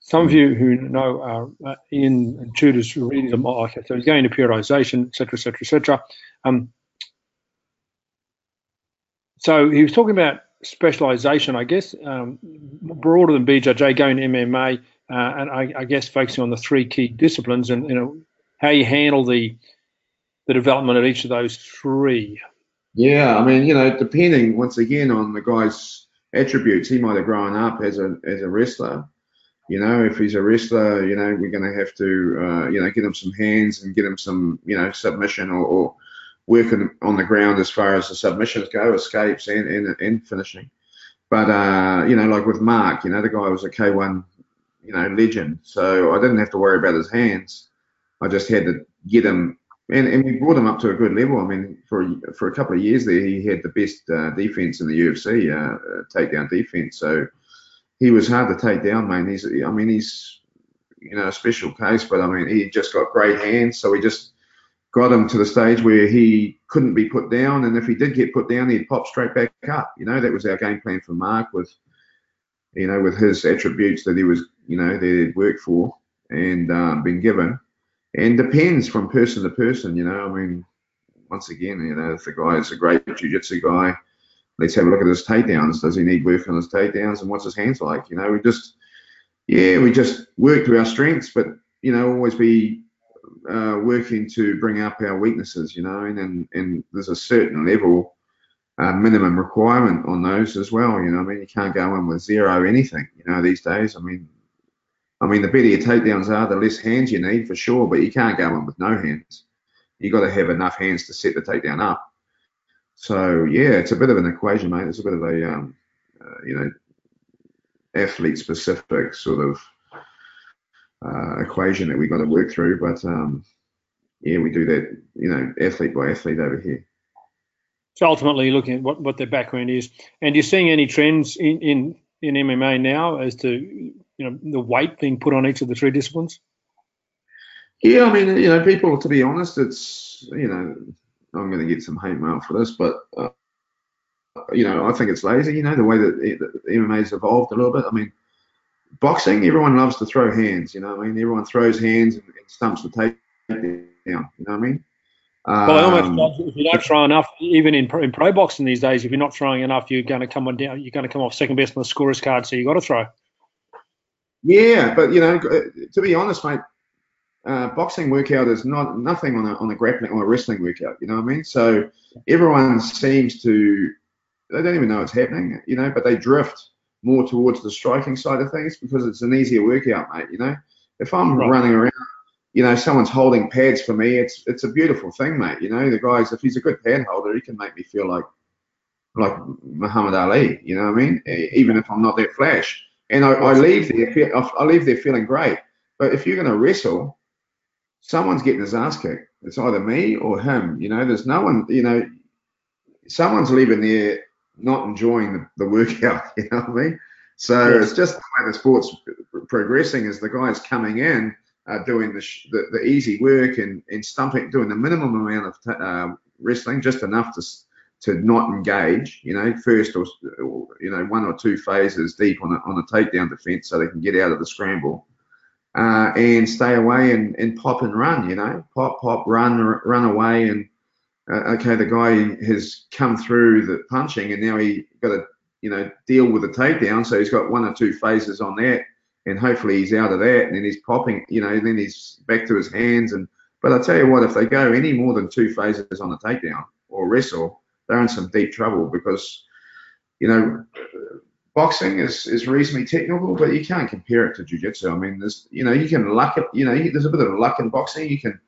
[SPEAKER 1] Some of you who know uh, Ian Tudor's reading okay, so he's going to periodization, etc., etc., etc. So he was talking about specialisation, I guess, um, broader than BJJ, going MMA, uh, and I, I, guess focusing on the three key disciplines and you know how you handle the the development of each of those three.
[SPEAKER 2] Yeah, I mean, you know, depending once again on the guy's attributes, he might have grown up as a as a wrestler. You know, if he's a wrestler, you know, we're going to have to, uh, you know, get him some hands and get him some, you know, submission or, or working on the ground as far as the submissions go, escapes and and, and finishing. But uh, you know, like with Mark, you know, the guy was a K1, you know, legend. So I didn't have to worry about his hands. I just had to get him, and, and we brought him up to a good level. I mean, for for a couple of years there, he had the best uh, defense in the UFC, uh, uh, takedown defense. So he was hard to take down, man. He's, I mean, he's, you know, a special case, but I mean, he just got great hands. So we just got him to the stage where he couldn't be put down, and if he did get put down, he'd pop straight back up. You know, that was our game plan for Mark with, you know, with his attributes that he was, you know, that he'd worked for and um, been given. And depends from person to person. You know, I mean, once again, you know, if the guy is a great jiu-jitsu guy, let's have a look at his takedowns. Does he need work on his takedowns, and what's his hands like? You know, we just, yeah, we just work to our strengths, but you know, always be uh, working to bring up our weaknesses, you know, and and, and there's a certain level uh, minimum requirement on those as well. You know, I mean, you can't go in with zero anything, you know, these days. I mean, I mean, the better your takedowns are, the less hands you need for sure, but you can't go in with no hands. You got to have enough hands to set the takedown up. So yeah, it's a bit of an equation, mate. It's a bit of a um, uh, you know athlete specific sort of uh, equation that we've got to work through. But um, yeah, we do that, you know, athlete by athlete over here.
[SPEAKER 1] So ultimately, looking at what, what their background is, and you're seeing any trends in, in, in MMA now as to you know the weight being put on each of the three disciplines.
[SPEAKER 2] Yeah, I mean, you know, people. To be honest, it's you know, I'm going to get some hate mail for this, but uh, you know, I think it's lazy. You know, the way that, that MMA's evolved a little bit. I mean, boxing, everyone loves to throw hands. You know, I mean, everyone throws hands and, and stumps the tape down. You know what I mean?
[SPEAKER 1] Well, um, almost if you don't throw enough, even in, in pro boxing these days, if you're not throwing enough, you're going to come on down. You're going to come off second best on the scorer's card, so you got to throw.
[SPEAKER 2] Yeah, but you know, to be honest, mate, uh, boxing workout is not nothing on a on a grappling or a wrestling workout. You know what I mean? So everyone seems to they don't even know it's happening. You know, but they drift more towards the striking side of things because it's an easier workout, mate. You know, if I'm right. running around you know, someone's holding pads for me, it's it's a beautiful thing, mate. You know, the guys, if he's a good pad holder, he can make me feel like like Muhammad Ali. You know what I mean? Even if I'm not that flash, and I, I leave there, I leave there feeling great. But if you're going to wrestle, someone's getting his ass kicked. It's either me or him. You know, there's no one. You know, someone's leaving there not enjoying the, the workout. You know what I mean? So yes. it's just the way the sport's progressing. Is the guys coming in uh, doing the, the, the easy work and and stumping, doing the minimum amount of t- uh, wrestling, just enough to to not engage. You know, first or, or, you know one or two phases deep on a on a takedown defense, so they can get out of the scramble. Uh, and stay away and, and pop and run, you know, pop, pop, run, run away. And uh, okay, the guy has come through the punching and now he got to, you know, deal with the takedown. So he's got one or two phases on that and hopefully he's out of that, and then he's popping, you know, and then he's back to his hands. And but I tell you what, if they go any more than two phases on a takedown or wrestle, they're in some deep trouble because, you know, boxing is, is reasonably technical, but you can't compare it to jiu-jitsu. I mean, there's, you know, you can luck it, you know, there's a bit of luck in boxing. You can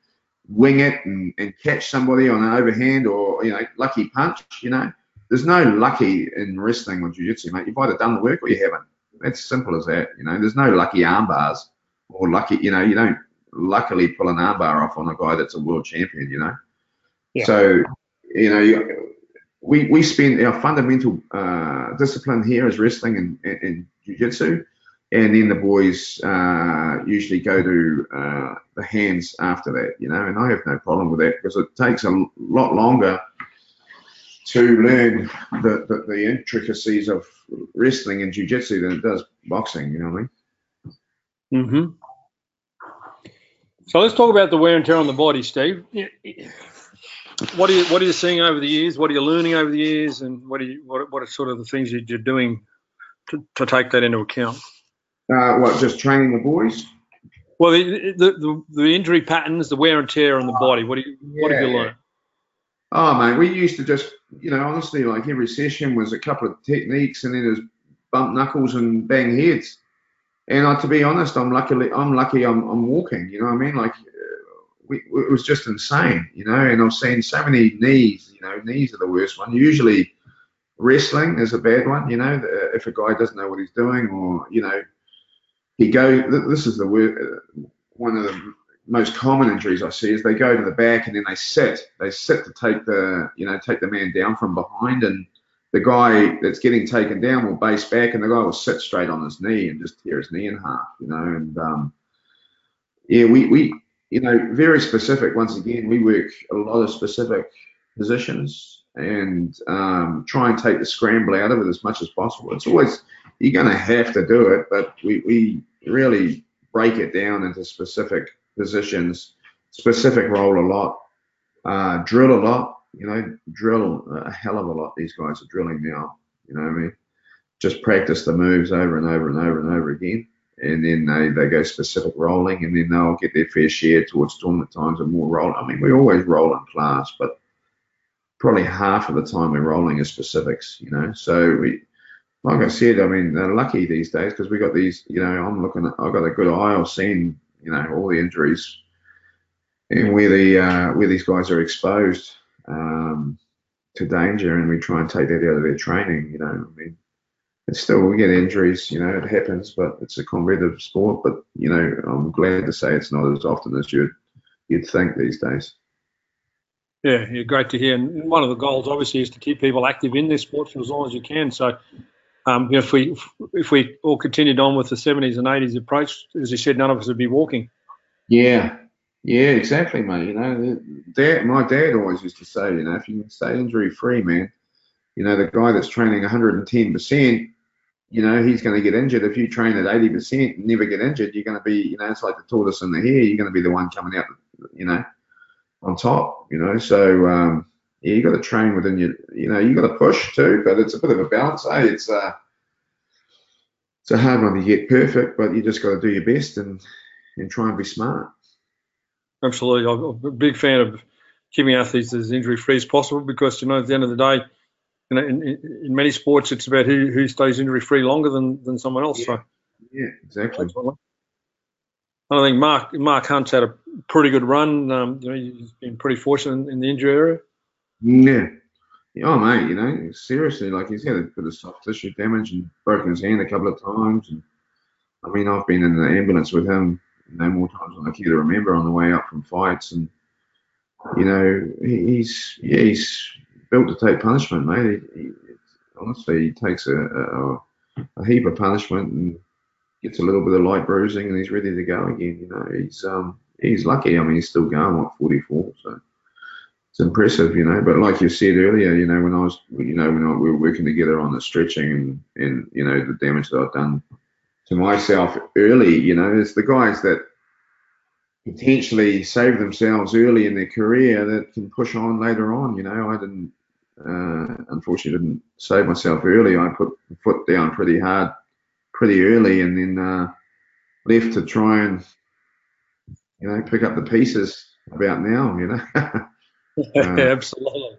[SPEAKER 2] wing it and, and catch somebody on an overhand or, you know, lucky punch, you know. There's no lucky in wrestling or jiu-jitsu, mate. You've either done the work or you haven't. It's simple as that. You know, there's no lucky arm bars or lucky. You know, you don't luckily pull an arm bar off on a guy that's a world champion. You know, yeah. so you know, we we spend our fundamental uh, discipline here is wrestling and, and, and jiu-jitsu and then the boys uh, usually go to uh, the hands after that, you know, and I have no problem with that because it takes a lot longer to learn the, the, the intricacies of wrestling and jiu-jitsu than it does boxing, you know what I
[SPEAKER 1] mean? Mm-hmm. So let's talk about the wear and tear on the body, Steve. What are you what are you seeing over the years? What are you learning over the years, and what are you what what are sort of the things that you're doing to, to take that into account?
[SPEAKER 2] Uh, what just training the boys?
[SPEAKER 1] Well, the, the, the injury patterns, the wear and tear on the body. What do you yeah, what have you learned?
[SPEAKER 2] Oh man, we used to just, you know, honestly, like every session was a couple of techniques, and then there's bump knuckles and bang heads. And uh, to be honest, I'm luckily, I'm lucky, I'm, I'm walking. You know what I mean? Like, uh, we, it was just insane, you know. And I've seen so many knees. You know, knees are the worst one. Usually, wrestling is a bad one. You know, if a guy doesn't know what he's doing, or you know, he go. This is the. Uh, one of the most common injuries I see is they go to the back and then they sit. They sit to take the you know take the man down from behind, and the guy that's getting taken down will base back, and the guy will sit straight on his knee and just tear his knee in half. You know, and um, yeah, we we you know very specific. Once again, we work a lot of specific positions and um, try and take the scramble out of it as much as possible. It's always you're going to have to do it, but we we really break it down into specific positions, specific role a lot, uh, drill a lot, you know, drill a hell of a lot. These guys are drilling now, you know what I mean? Just practice the moves over and over and over and over again. And then they, they go specific rolling and then they'll get their fair share towards tournament times and more roll. I mean, we always roll in class, but probably half of the time we're rolling is specifics, you know. So we, like I said, I mean, they're lucky these days because we got these, you know, I'm looking at, I've got a good eye of seeing you know all the injuries and where the uh, where these guys are exposed um, to danger, and we try and take that out of their training. You know, I mean, it's still we get injuries. You know, it happens, but it's a competitive sport. But you know, I'm glad to say it's not as often as you'd you'd think these days.
[SPEAKER 1] Yeah, yeah, great to hear. And one of the goals, obviously, is to keep people active in their sport for as long as you can. So, um, you know, if we if we all continued on with the 70s and 80s approach, as you said, none of us would be walking.
[SPEAKER 2] Yeah, yeah, exactly, mate. You know, dad, my dad always used to say, you know, if you can stay injury free, man, you know, the guy that's training 110%, you know, he's going to get injured. If you train at 80% and never get injured, you're going to be, you know, it's like the tortoise in the hare. You're going to be the one coming out, you know, on top, you know. So, um, yeah, you got to train within your, you know, you got to push too, but it's a bit of a balance. Eh? It's, uh, it's a hard one to get perfect, but you just got to do your best and, and try and be smart.
[SPEAKER 1] Absolutely. I'm a big fan of keeping athletes as injury free as possible because, you know, at the end of the day, you know, in, in many sports, it's about who, who stays injury free longer than, than someone else.
[SPEAKER 2] Yeah,
[SPEAKER 1] so,
[SPEAKER 2] yeah exactly.
[SPEAKER 1] I think Mark Mark Hunt's had a pretty good run. Um, you know, he's been pretty fortunate in, in the injury area.
[SPEAKER 2] Yeah. Oh mate, you know, seriously, like he's had a bit of soft tissue damage and broken his hand a couple of times. And I mean, I've been in the ambulance with him, know, more times than I care to remember on the way up from fights. And you know, he's yeah, he's built to take punishment, mate. He, he, honestly, he takes a, a, a, heap of punishment and gets a little bit of light bruising, and he's ready to go again. You know, he's um he's lucky. I mean, he's still going, what 44, so it's impressive, you know. But like you said earlier, you know, when I was, you know, when I, we were working together on the stretching and and you know the damage that I've done to myself early, you know, it's the guys that potentially save themselves early in their career that can push on later on. You know, I didn't uh, unfortunately, didn't save myself early. I put foot down pretty hard, pretty early, and then uh, left to try and you know pick up the pieces about now. You know.
[SPEAKER 1] uh, Absolutely.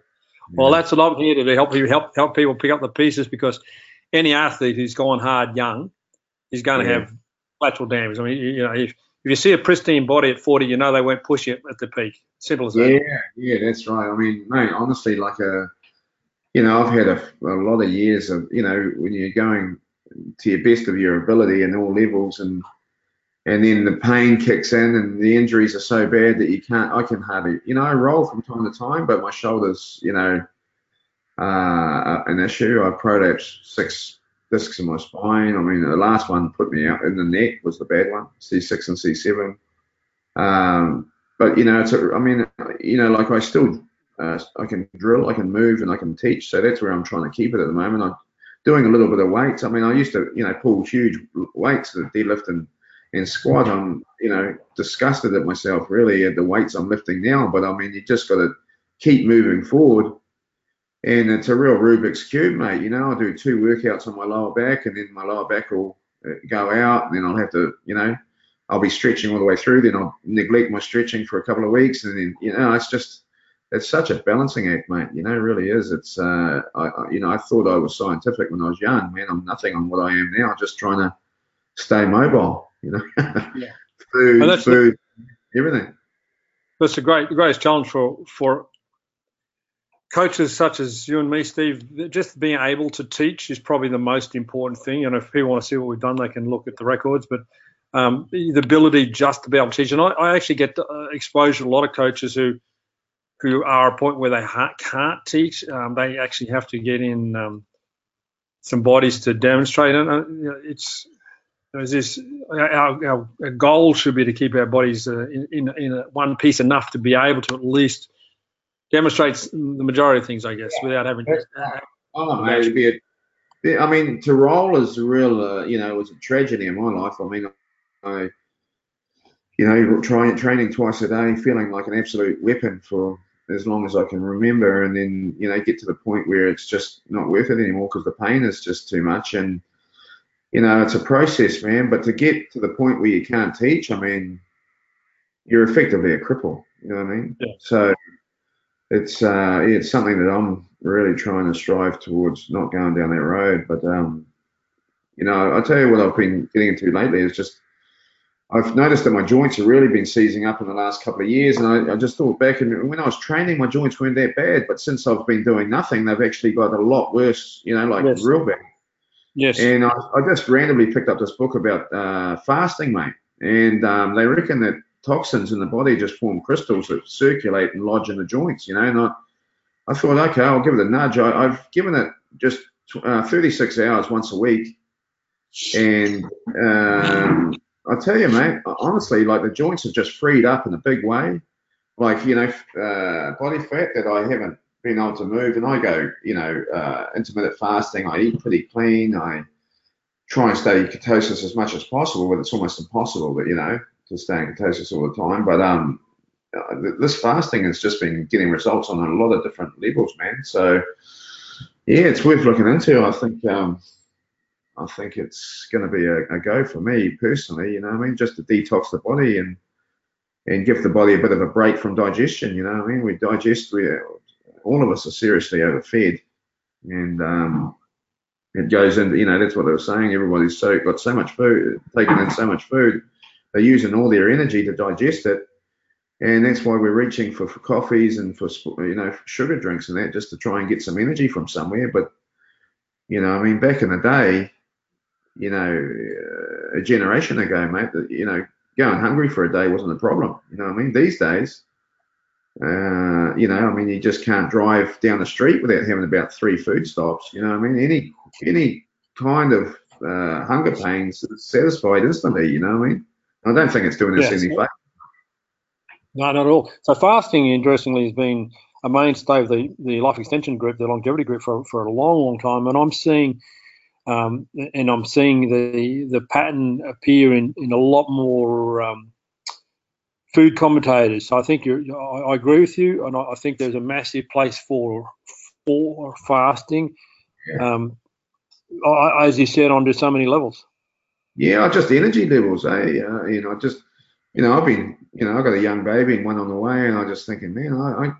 [SPEAKER 1] Well, that's what I'm here to do. Help you help help people pick up the pieces because any athlete who's gone hard young is going to yeah. have lateral damage. I mean, you know, if if you see a pristine body at 40, you know they won't push it at the peak. Simple as
[SPEAKER 2] that.
[SPEAKER 1] Yeah,
[SPEAKER 2] yeah, that's right. I mean, mate, honestly, like a you know, I've had a, a lot of years of, you know, when you're going to your best of your ability in all levels and and then the pain kicks in and the injuries are so bad that you can't I can hardly you know I roll from time to time but my shoulders you know uh, an issue I prolapsed six discs in my spine I mean the last one put me out in the neck was the bad one C6 and C7 um, but you know it's a, I mean you know like I still uh, I can drill, I can move, and I can teach. So that's where I'm trying to keep it at the moment. I'm doing a little bit of weights. I mean, I used to, you know, pull huge weights, the deadlift and, and squat. I'm, you know, disgusted at myself really at the weights I'm lifting now. But I mean, you just got to keep moving forward. And it's a real Rubik's cube, mate. You know, I do two workouts on my lower back, and then my lower back will uh, go out, and then I'll have to, you know, I'll be stretching all the way through. Then I'll neglect my stretching for a couple of weeks, and then, you know, it's just it's such a balancing act, mate. You know, it really is. It's, uh, I, you know, I thought I was scientific when I was young, man. I'm nothing on what I am now. Just trying to stay mobile. You know, yeah. food, well, food, the, everything.
[SPEAKER 1] That's a great, the greatest challenge for for coaches such as you and me, Steve. Just being able to teach is probably the most important thing. And if people want to see what we've done, they can look at the records. But um, the ability just to be able to teach, and I, I actually get uh, exposure to a lot of coaches who who are a point where they ha- can't teach. Um, they actually have to get in um, some bodies to demonstrate. And uh, it's there's this our, our, goal should be to keep our bodies uh, in, in, in one piece enough to be able to at least demonstrate the majority of things, I guess, without having. To, uh,
[SPEAKER 2] oh, mate, be a, I mean, to roll is a real, uh, you know, it was a tragedy in my life. I mean, I, you know, trying training twice a day, feeling like an absolute weapon for as long as I can remember, and then you know get to the point where it's just not worth it anymore because the pain is just too much. And you know it's a process, man. But to get to the point where you can't teach, I mean, you're effectively a cripple. You know what I mean? Yeah. So it's uh, it's something that I'm really trying to strive towards, not going down that road. But um, you know, I tell you what I've been getting into lately is just I've noticed that my joints have really been seizing up in the last couple of years, and I, I, just thought back, and when I was training, my joints weren't that bad, but since I've been doing nothing, they've actually got a lot worse. You know, like yes. real bad.
[SPEAKER 1] Yes.
[SPEAKER 2] And I, I, just randomly picked up this book about uh, fasting, mate, and um, they reckon that toxins in the body just form crystals that circulate and lodge in the joints, you know. And I, I thought, okay, I'll give it a nudge. I, have given it just uh, 36 hours once a week, and um, I tell you, mate, honestly, like the joints have just freed up in a big way. Like you know, uh, body fat that I haven't been able to move, and I go, you know, uh, intermittent fasting. I eat pretty clean. I try and stay ketosis as much as possible, but it's almost impossible that you know to stay in ketosis all the time. But um, uh, this fasting has just been getting results on a lot of different levels, man. So yeah, it's worth looking into. I think um, I think it's going to be a, a, go for me personally. You know, I mean, just to detox the body and and give the body a bit of a break from digestion. You know, I mean, we digest. We all of us are seriously overfed, and um, it goes into. You know, that's what they were saying. Everybody's so got so much food, taking in so much food, they're using all their energy to digest it. And that's why we're reaching for, for coffees and for you know sugar drinks and that just to try and get some energy from somewhere. But you know, I mean, back in the day, you know, a generation ago, mate, that, you know, going hungry for a day wasn't a problem. You know what I mean? These days, uh, you know, I mean, you just can't drive down the street without having about three food stops. You know what I mean? Any any kind of uh, hunger pains satisfied instantly. You know what I mean? I don't think it's doing us yes. any favor.
[SPEAKER 1] No, not at all. So fasting, interestingly, has been a mainstay of the, the life extension group, the longevity group, for, for a long, long time. And I'm seeing um, and I'm seeing the the pattern appear in, in a lot more um, food commentators. So I think you're, I, I agree with you, and I, I, think there's a massive place for for fasting. Yeah. Um, I, as you said, on so many levels.
[SPEAKER 2] Yeah, just energy levels. Eh? Uh, you know, just you know, I've been, you know, I've got a young baby and one on the way, and I'm just thinking, man, I, I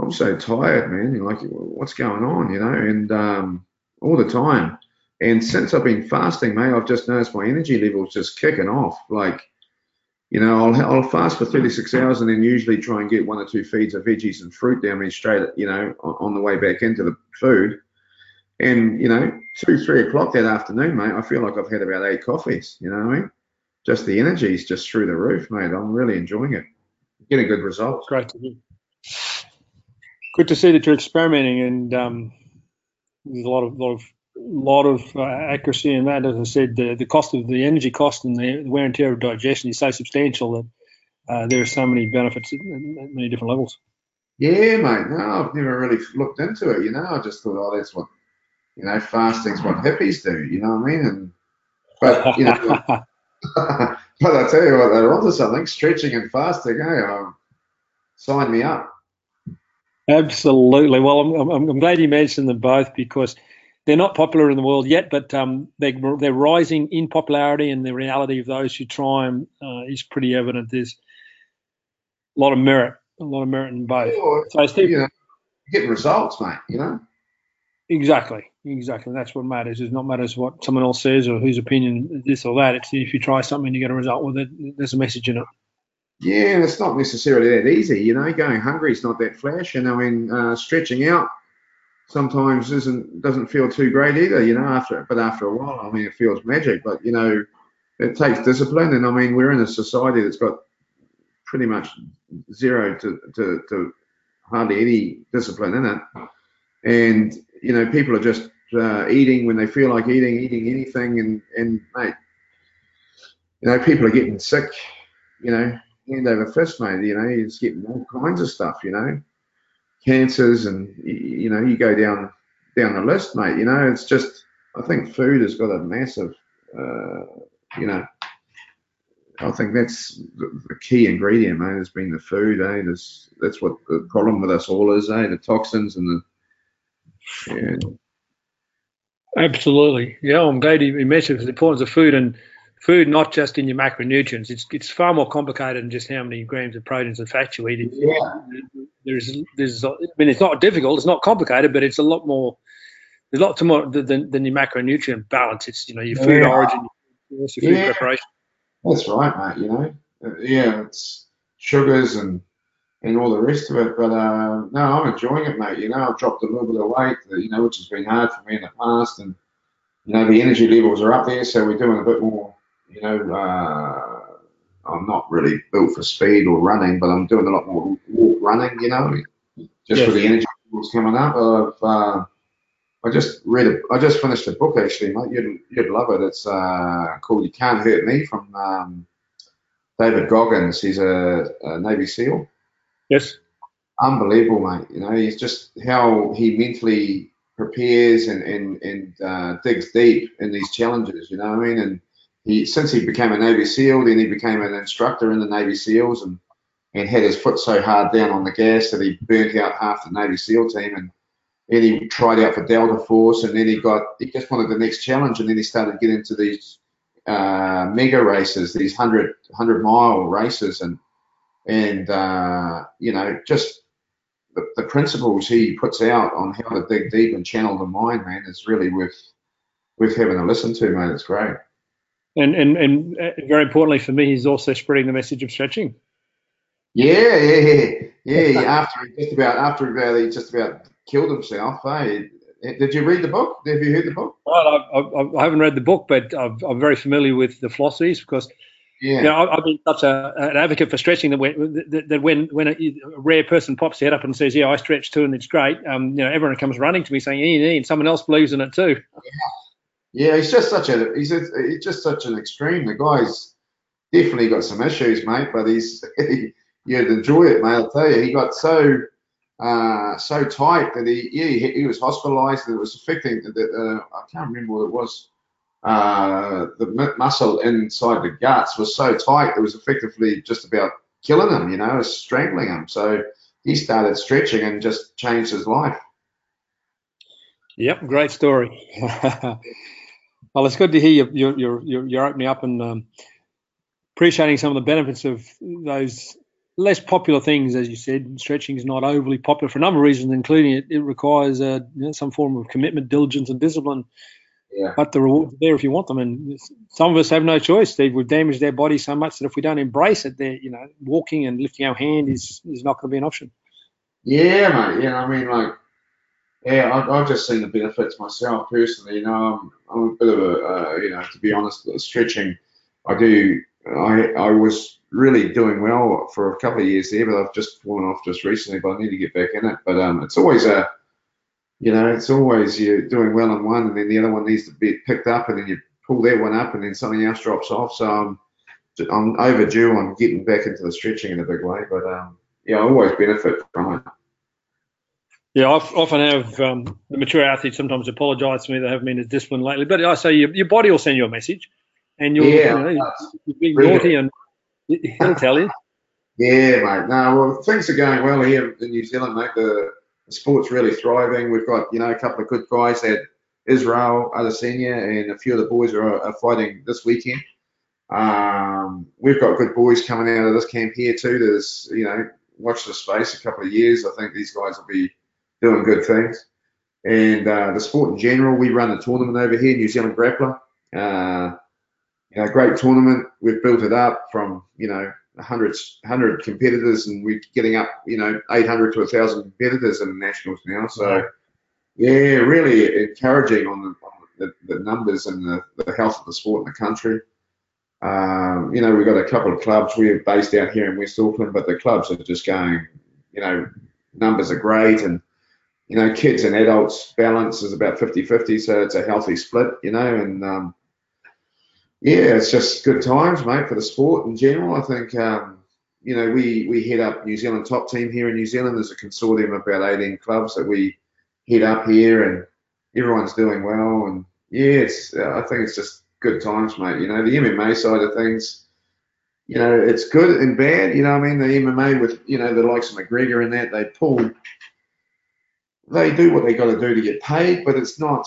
[SPEAKER 2] I'm so tired, man. Like, what's going on, you know? And um, all the time, and since I've been fasting, mate, I've just noticed my energy levels just kicking off. Like, you know, I'll, I'll fast for 36 hours and then usually try and get one or two feeds of veggies and fruit down me straight, you know, on, on the way back into the food. And, you know, two, three o'clock that afternoon, mate, I feel like I've had about eight coffees, you know what I mean? Just the energy's just through the roof, mate. I'm really enjoying it. Getting good results.
[SPEAKER 1] Great to hear. Good to see that you're experimenting and um, there's a lot of, lot of lot of uh, accuracy in that. As I said, the, the cost of the energy cost and the wear and tear of digestion is so substantial that uh, there are so many benefits at, at, many different levels.
[SPEAKER 2] Yeah, mate. No, I've never really looked into it. You know, I just thought, oh, that's what you know, fasting's what hippies do. You know what I mean? And but you know, but I tell you what, they're onto something. Stretching and fasting. Hey, um, sign me up.
[SPEAKER 1] Absolutely. Well, I'm, I'm, I'm glad you mentioned them both because they're not popular in the world yet, but um, they, they're rising in popularity, and the reality of those who try them uh, is pretty evident. There's a lot of merit, a lot of merit in both.
[SPEAKER 2] so, Steve, you know, getting results, mate. You know.
[SPEAKER 1] Exactly, exactly. That's what matters. It's not matters what someone else says or whose opinion this or that. It's if you try something and you get a result with it, there's a message in it.
[SPEAKER 2] Yeah, and it's not necessarily that easy. You know, going hungry is not that flash. And I mean, uh, stretching out sometimes isn't doesn't feel too great either, you know. After but after a while, I mean, it feels magic. But you know, it takes discipline, and I mean, we're in a society that's got pretty much zero to to, to hardly any discipline in it, and you know, people are just uh, eating when they feel like eating, eating anything, and and mate, you know, people are getting sick, you know, hand over fist, mate. You know, it's getting all kinds of stuff, you know cancers, and you know, you go down down the list, mate. You know, it's just I think food has got a massive, uh, you know, I think that's the key ingredient, mate. Has been the food, eh? That's that's what the problem with us all is, eh? The toxins and the yeah.
[SPEAKER 1] Absolutely, yeah. I'm glad you mentioned the importance of food and food, not just in your macronutrients. It's it's far more complicated than just how many grams of proteins and fats you eat. It's,
[SPEAKER 2] yeah.
[SPEAKER 1] There's there's I mean it's not difficult, it's not complicated, but it's a lot more. There's a lot more than, than your macronutrient balance. It's you know your food yeah. origin, your food yeah. preparation.
[SPEAKER 2] That's right, mate. You know, uh, yeah, it's sugars and and all the rest of it. But uh, no, I'm enjoying it, mate. You know, I've dropped a little bit of weight, you know, which has been hard for me in the past, and you know the energy levels are up there, so we're doing a bit more you know, uh, I'm not really built for speed or running, but I'm doing a lot more walk running. You know, just
[SPEAKER 1] Yes.
[SPEAKER 2] with the energy that's coming up. I've, uh, I just read a, I just finished a book actually, mate. You'd you'd love it. It's uh, called "You Can't Hurt Me" from um, David Goggins. He's a, a Navy SEAL
[SPEAKER 1] Yes.
[SPEAKER 2] unbelievable, mate. You know, he's just how he mentally prepares and and and uh, digs deep in these challenges. You know what I mean? And he since he became a Navy SEAL, then he became an instructor in the Navy SEALs and and had his foot so hard down on the gas that he burnt out half the Navy SEAL team and. Then he tried out for Delta Force, and then he got he just wanted the next challenge, and then he started getting into these uh, mega races, these 100, 100 mile races, and and uh, you know just the, the principles he puts out on how to dig deep and channel the mind, man, is really worth worth having a listen to, mate. It's great.
[SPEAKER 1] And, and, and uh, very importantly for me, he's also spreading the message of stretching.
[SPEAKER 2] Yeah, yeah, yeah, yeah. yeah. After he just about after about he just about killed himself. Hey, did you read the book? Have you heard the book?
[SPEAKER 1] Well, I, I, I haven't read the book, but I've, I'm very familiar with the philosophies because
[SPEAKER 2] Yeah.
[SPEAKER 1] you know, I- I've been such a, an advocate for stretching that when, that, that when, when a, a rare person pops their head up and says, "Yeah, I stretch too, and it's great," um, you know, everyone comes running to me saying, "Ian, Ian," someone else believes in it too.
[SPEAKER 2] Yeah, he's just such a he's a, he's just such an extreme. The guy's definitely got some issues, mate. But he's you'd enjoy it, mate. I'll tell you. He got so uh, so tight that he yeah he, he was hospitalised. and It was affecting the, uh, I can't remember what it was. Uh, the mu- muscle inside the guts was so tight it was effectively just about killing him. You know, strangling him. So he started stretching and just changed his life.
[SPEAKER 1] Yep, great story. well, it's good to hear you, you're, you're, you're, opening up and um, appreciating some of the benefits of those less popular things, as you said. Stretching is not overly popular for a number of reasons, including it, it requires uh, you know, some form of commitment, diligence, and discipline.
[SPEAKER 2] Yeah.
[SPEAKER 1] But the rewards are there if you want them, and some of us have no choice. Steve, we've damaged our body so much that if we don't embrace it, there, you know, walking and lifting our hand is is not going to be an option.
[SPEAKER 2] Yeah, mate. Yeah, I mean, like, yeah, I've, I've just seen the benefits myself personally. You know, I'm, I'm a bit of a, uh, you know, to be honest, stretching. I do. I I was really doing well for a couple of years there, but I've just fallen off just recently. But I need to get back in it. But um, it's always a, you know, it's always you're doing well in one, and then the other one needs to be picked up, and then you pull that one up, and then something else drops off. So I'm I'm overdue on getting back into the stretching in a big way. But um, yeah, I always benefit from it.
[SPEAKER 1] Yeah, I often have um, the mature athletes sometimes apologise to me they haven't been as disciplined lately. But I say your, your body will send you a message, and you'll,
[SPEAKER 2] Yeah,
[SPEAKER 1] you know, you're being
[SPEAKER 2] Really?
[SPEAKER 1] naughty, and he'll tell you.
[SPEAKER 2] Yeah, mate. No, well, things are going well here in New Zealand, mate. The, the sport's really thriving. We've got, you know, a couple of good guys that Israel, Adesanya, and a few of the boys are, are fighting this weekend. Um, we've got good boys coming out of this camp here too. There's, you know, watch the space a couple of years. I think these guys will be doing good things. And uh, the sport in general, we run a tournament over here, New Zealand Grappler. Uh, you know, great tournament. We've built it up from, you know, 100, 100 competitors and we're getting up, you know, 800 to 1,000 competitors in the nationals now. So, yeah, really encouraging on the, on the, the numbers and the, the health of the sport in the country. Um, you know, we've got a couple of clubs. We're based out here in West Auckland, but the clubs are just going, you know, numbers are great and, you know, kids and adults balance is about 50-50, so it's a healthy split, you know, and um, yeah, it's just good times, mate, for the sport in general. I think, um, you know, we, we head up New Zealand top team here in New Zealand. There's a consortium of about 18 clubs that we head up here, and everyone's doing well. And yeah, it's uh, I think it's just good times, mate. You know, the MMA side of things, you know, it's good and bad. You know, I mean, the MMA with you know the likes of McGregor and that they pull, they do what they got to do to get paid, but it's not.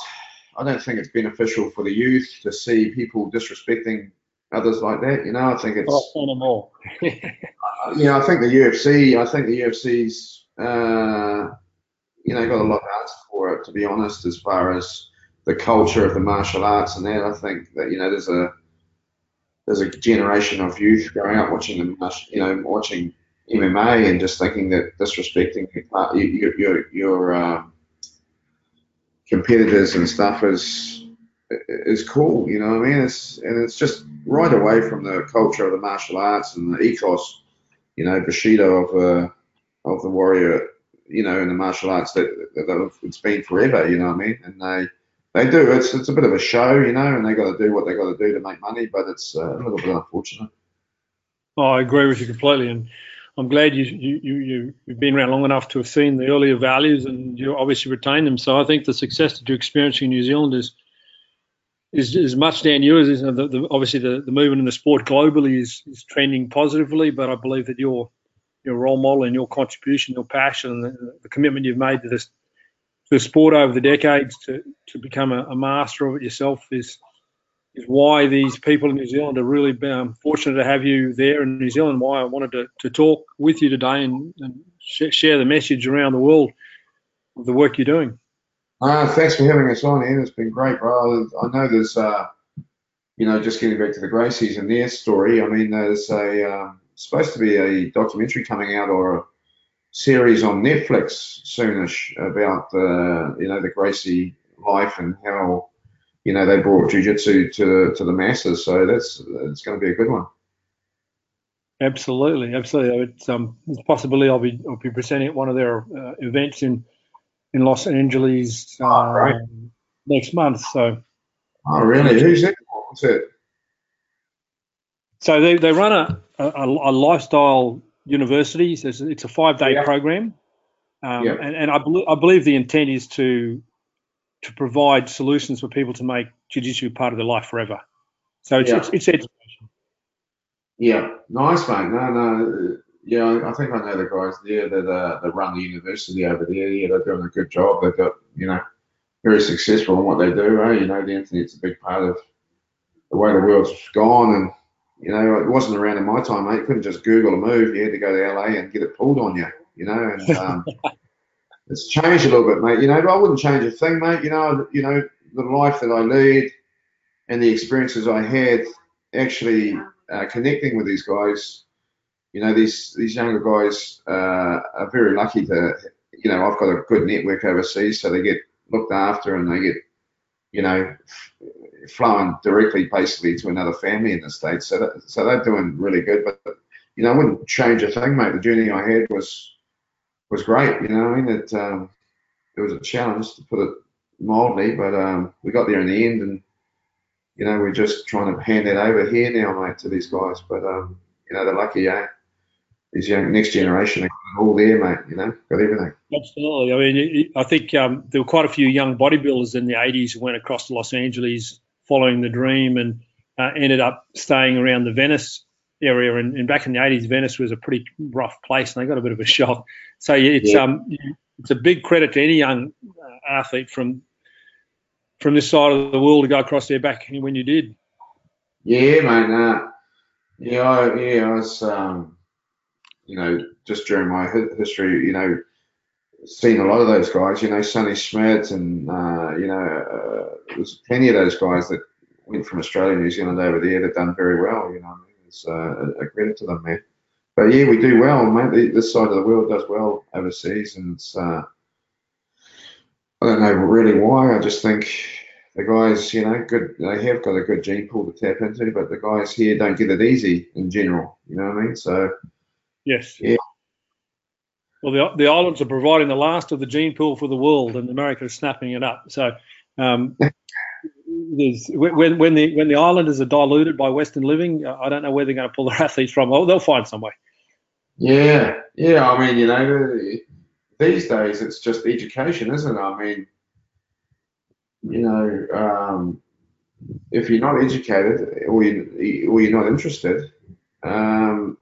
[SPEAKER 2] I don't think it's beneficial for the youth to see people disrespecting others like that. You know, I think it's.
[SPEAKER 1] No more.
[SPEAKER 2] you know, I think the UFC, I think the UFC's, uh, you know, got a lot to answer for it, to be honest, as far as the culture of the martial arts and that. I think that, you know, there's a, there's a generation of youth going out watching the, you know, watching MMA and just thinking that disrespecting your, your, your, um, competitors and stuff is, is cool. You know what I mean? It's and it's just right away from the culture of the martial arts and the ethos. You know, Bushido of uh, of the warrior. You know, in the martial arts that, that it's been forever. You know what I mean? And they they do. It's it's a bit of a show, you know, and they got to do what they got to do to make money. But it's uh, a little bit unfortunate.
[SPEAKER 1] Oh, I agree with you completely, and I'm glad you you you you've been around long enough to have seen the earlier values, and you obviously retain them. So I think the success that you're experiencing in New Zealand is is, is much down to you. Is, the, the, obviously, the, the movement in the sport globally is, is trending positively, but I believe that your your role model and your contribution, your passion, and the, the commitment you've made to this the sport over the decades to, to become a, a, master of it yourself is is why these people in New Zealand are really um, fortunate to have you there in New Zealand. Why I wanted to, to talk with you today and, and sh- share the message around the world of the work you're doing.
[SPEAKER 2] Uh, thanks for having us on, Ian. It's been great, bro. I know there's, uh, you know, just getting back to the Gracies and their story. I mean, there's a um, supposed to be a documentary coming out or a series on Netflix soonish about the you know the Gracie life and how you know they brought jiu-jitsu to to the masses. So that's it's going to be a good one.
[SPEAKER 1] Absolutely, absolutely. It's um it's possibly I'll be I'll be presenting at one of their uh, events in in Los Angeles uh, oh, right. next month. So.
[SPEAKER 2] Oh really? Who's it? What's it?
[SPEAKER 1] So they, they run a, a, a lifestyle universities. It's, it's a five day yeah. program, um, yeah. and, and I, I, believe the intent is to to provide solutions for people to make jiu-jitsu part of their life forever. So it's, yeah. it's, it's education.
[SPEAKER 2] Yeah, nice, mate. No, no, yeah, I think I know the guys there that uh, that run the university over there. Yeah, they're doing a good job. They've got you know very successful in what they do. Eh? You know, the internet's a big part of the way the world's gone, and you know, it wasn't around in my time, mate. You couldn't just Google a move. You had to go to LA and get it pulled on you, you know. And um, it's changed a little bit, mate. You know, I wouldn't change a thing, mate. You know, you know, the life that I lead and the experiences I had actually uh, connecting with these guys. You know, these these younger guys uh, are very lucky to. You know, I've got a good network overseas, so they get looked after and they get, you know, flowing directly basically to another family in the states. So that, so they're doing really good. But you know, I wouldn't change a thing, mate. The journey I had was was great. You know, I mean, it um, it was a challenge to put it mildly, but um, we got there in the end, and you know, we're just trying to hand that over here now, mate, to these guys. But um, you know, they're lucky, eh? These young next generation are all there, mate. You know, got everything.
[SPEAKER 1] Absolutely. I mean, I think um, there were quite a few young bodybuilders in the 80s who went across to Los Angeles following the dream and uh, ended up staying around the Venice area. And, and, back in the 80s, Venice was a pretty rough place, and they got a bit of a shock. So it's yeah. um it's a big credit to any young uh, athlete from from this side of the world to go across there back when you did.
[SPEAKER 2] Yeah, mate. Uh, yeah, I, yeah, I was, um, you know, just during my history, you know, seen a lot of those guys, you know, Sonny Schmidt and, uh, you know, uh, there's plenty of those guys that went from Australia, New Zealand over there that done very well, you know. It's uh, a credit to them, man. But yeah, we do well, mate. This side of the world does well overseas, and it's, uh, I don't know really why. I just think the guys, you know, good. They have got a good gene pool to tap into, but the guys here don't get it easy in general. You know what I mean? So,
[SPEAKER 1] yes, yeah, well, the, the islands are providing the last of the gene pool for the world, and America is snapping it up. So, um, when when the when the islanders are diluted by Western living, I don't know where they're going to pull their athletes from. Oh, they'll find some way.
[SPEAKER 2] Yeah, yeah. I mean, you know, these days it's just education, isn't it? I mean, you know, um, if you're not educated or you or you're not interested, um,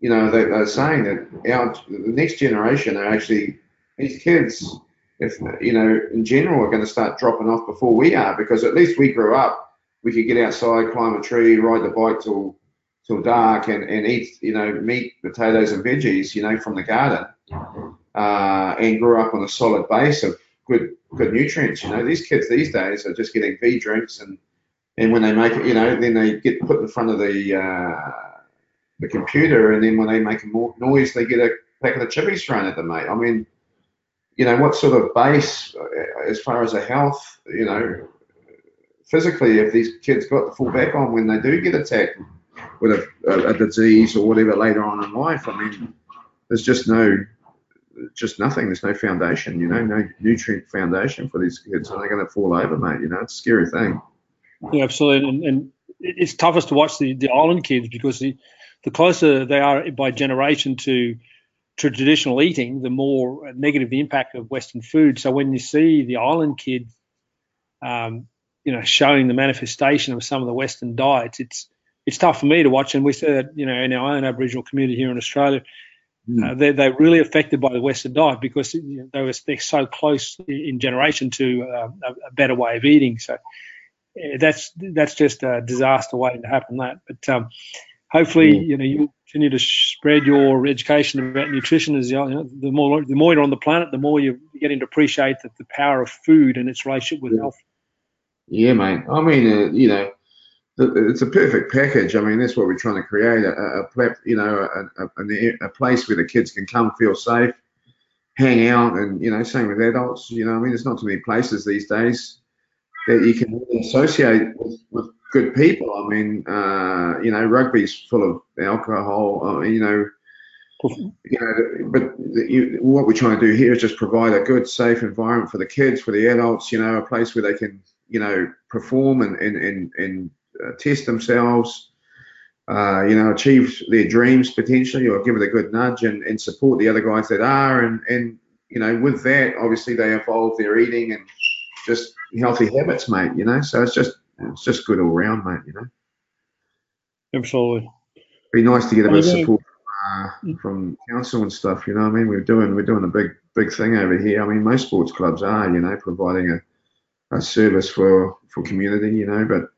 [SPEAKER 2] you know, they, they're saying that our the next generation are actually these kids, if you know, in general, are going to start dropping off before we are because at least we grew up, we could get outside, climb a tree, ride the bike till till dark, and, and eat you know meat, potatoes, and veggies, you know, from the garden, uh, and grew up on a solid base of good good nutrients. You know, these kids these days are just getting V drinks and and when they make it, you know, then they get put in front of the uh, the computer, and then when they make more noise, they get a packet of chippies thrown at them, mate. I mean, you know, what sort of base, uh, as far as a health, you know, physically if these kids got to fall back on when they do get attacked with a, a, a disease or whatever later on in life. I mean, there's just no, just nothing. There's no foundation, you know, no nutrient foundation for these kids, and they're going to fall over, mate. You know, it's a scary thing.
[SPEAKER 1] Yeah, absolutely, and, and it's toughest to watch the, the island kids because the, the closer they are by generation to traditional eating, the more negative the impact of Western food. So when you see the island kid, um, you know, showing the manifestation of some of the Western diets, it's it's tough for me to watch. And we see that, you know, in our own Aboriginal community here in Australia, mm. uh, they're, they're really affected by the Western diet because you know, they were they're so close in generation to uh, a, better way of eating. So yeah, that's that's just a disaster waiting to happen. That, but um, hopefully, mm. you know, you continue to spread your education about nutrition. As you know, the more the more you're on the planet, the more you're getting to appreciate the, the power of food and its relationship with
[SPEAKER 2] yeah.
[SPEAKER 1] health.
[SPEAKER 2] Yeah, mate. I mean, uh, you know, it's a perfect package. I mean, that's what we're trying to create a, a you know, a, a, a, place where the kids can come, feel safe, hang out, and you know, same with adults. You know, I mean, there's not too many places these days that you can really associate with, with good people. I mean, uh, you know, rugby's full of alcohol. Uh, you know, you know, but you, what we're trying to do here is just provide a good, safe environment for the kids, for the adults. You know, a place where they can, you know, perform and and and, and uh, test themselves. Uh, you know, achieve their dreams potentially, or give it a good nudge and, and support the other guys that are, and and you know, with that, obviously they evolve their eating and just healthy habits, mate. You know, so it's just it's just good all round, mate. You know.
[SPEAKER 1] Absolutely.
[SPEAKER 2] Be nice to get a bit of support uh, from council and stuff. You know, I mean, we're doing we're doing a big big thing over here. I mean, most sports clubs are, you know, providing a, a service for for community. You know, but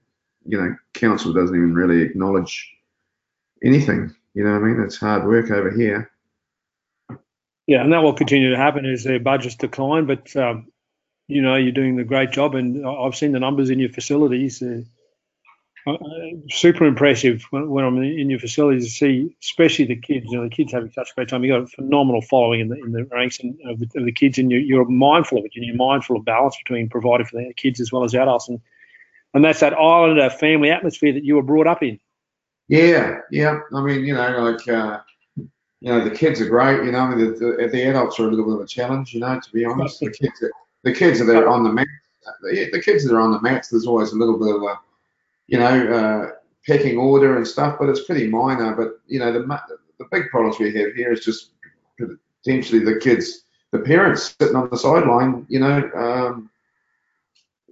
[SPEAKER 2] you know, council doesn't even really acknowledge anything. You know, I mean, it's hard work over here.
[SPEAKER 1] Yeah, and that will continue to happen as their budgets decline. But um, you know, you're doing a great job, and I've seen the numbers in your facilities. Uh, uh, super impressive when, when, I'm in your facilities to see, especially the kids. You know, the kids having such a great time. You got a phenomenal following in the in the ranks of the, of the kids, and you, are mindful of it. And you're mindful of balance between providing for the kids as well as adults, and and that's that islander family atmosphere that you were brought up in.
[SPEAKER 2] Yeah, yeah. I mean, you know, like uh, you know, the kids are great. You know, I mean, the, the, the adults are a little bit of a challenge. You know, to be honest, the kids. Are, the kids that are on the mat, the, the kids that are on the mats, there's always a little bit of a, you know, uh, pecking order and stuff, but it's pretty minor. But you know, the the big problems we have here is just potentially the kids, the parents sitting on the sideline, you know, um,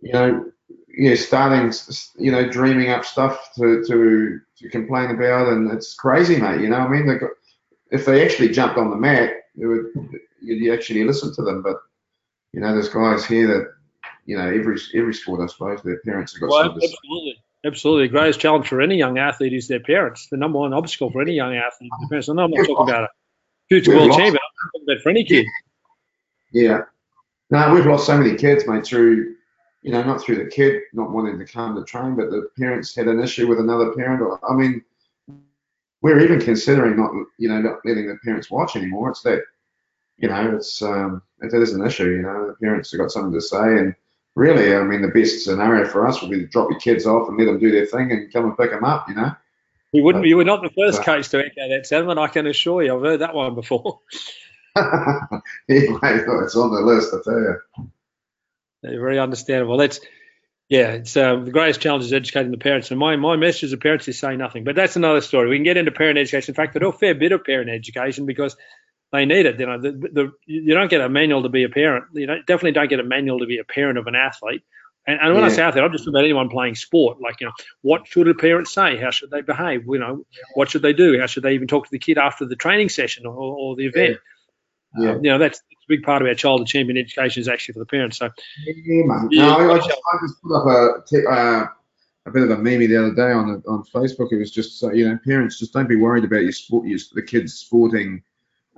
[SPEAKER 2] you know, yeah, starting, you know, dreaming up stuff to, to to complain about, and it's crazy, mate. You know, I mean, they got, if they actually jumped on the mat, it would you'd actually listen to them, but you know, there's guys here that, you know, every every sport, I suppose, their parents have got well,
[SPEAKER 1] absolutely. Absolutely. The greatest challenge for any young athlete is their parents. The number one obstacle for any young athlete is their parents. I know I'm not talking about a future world champion. I'm talking about for any kid.
[SPEAKER 2] Yeah. No, we've lost so many kids, mate, through, you know, not through the kid not wanting to come to train, but the parents had an issue with another parent. Or, I mean, we're even considering not, you know, not letting the parents watch anymore. It's that you know, it's um, it is an issue. You know, the parents have got something to say, and really, I mean, the best scenario for us would be to drop your kids off and let them do their thing and come and pick them up. You know.
[SPEAKER 1] You wouldn't. you were not the first coach to echo that sentiment. I can assure you. I've heard that one before.
[SPEAKER 2] yeah, mate, it's on the list. I tell you.
[SPEAKER 1] Yeah, very understandable. That's yeah, it's uh, the greatest challenge is educating the parents. And my, my message as a parent is say nothing. But that's another story. We can get into parent education. In fact, I do a fair bit of parent education because they need it. You know, the, the, you don't get a manual to be a parent. You don't, definitely don't get a manual to be a parent of an athlete. And, and when yeah. I say athlete, I'm just about anyone playing sport. Like, you know, what should a parent say? How should they behave? You know, what should they do? How should they even talk to the kid after the training session or, or the event? Yeah. Um, you know, that's, that's, a big part of our child champion education is actually for the parents. So,
[SPEAKER 2] yeah, mate. Yeah, no, I, I, just, I just put up a, t- uh, a bit of a meme the other day on on Facebook. It was just, you know, parents just don't be worried about your sport, your, the kids sporting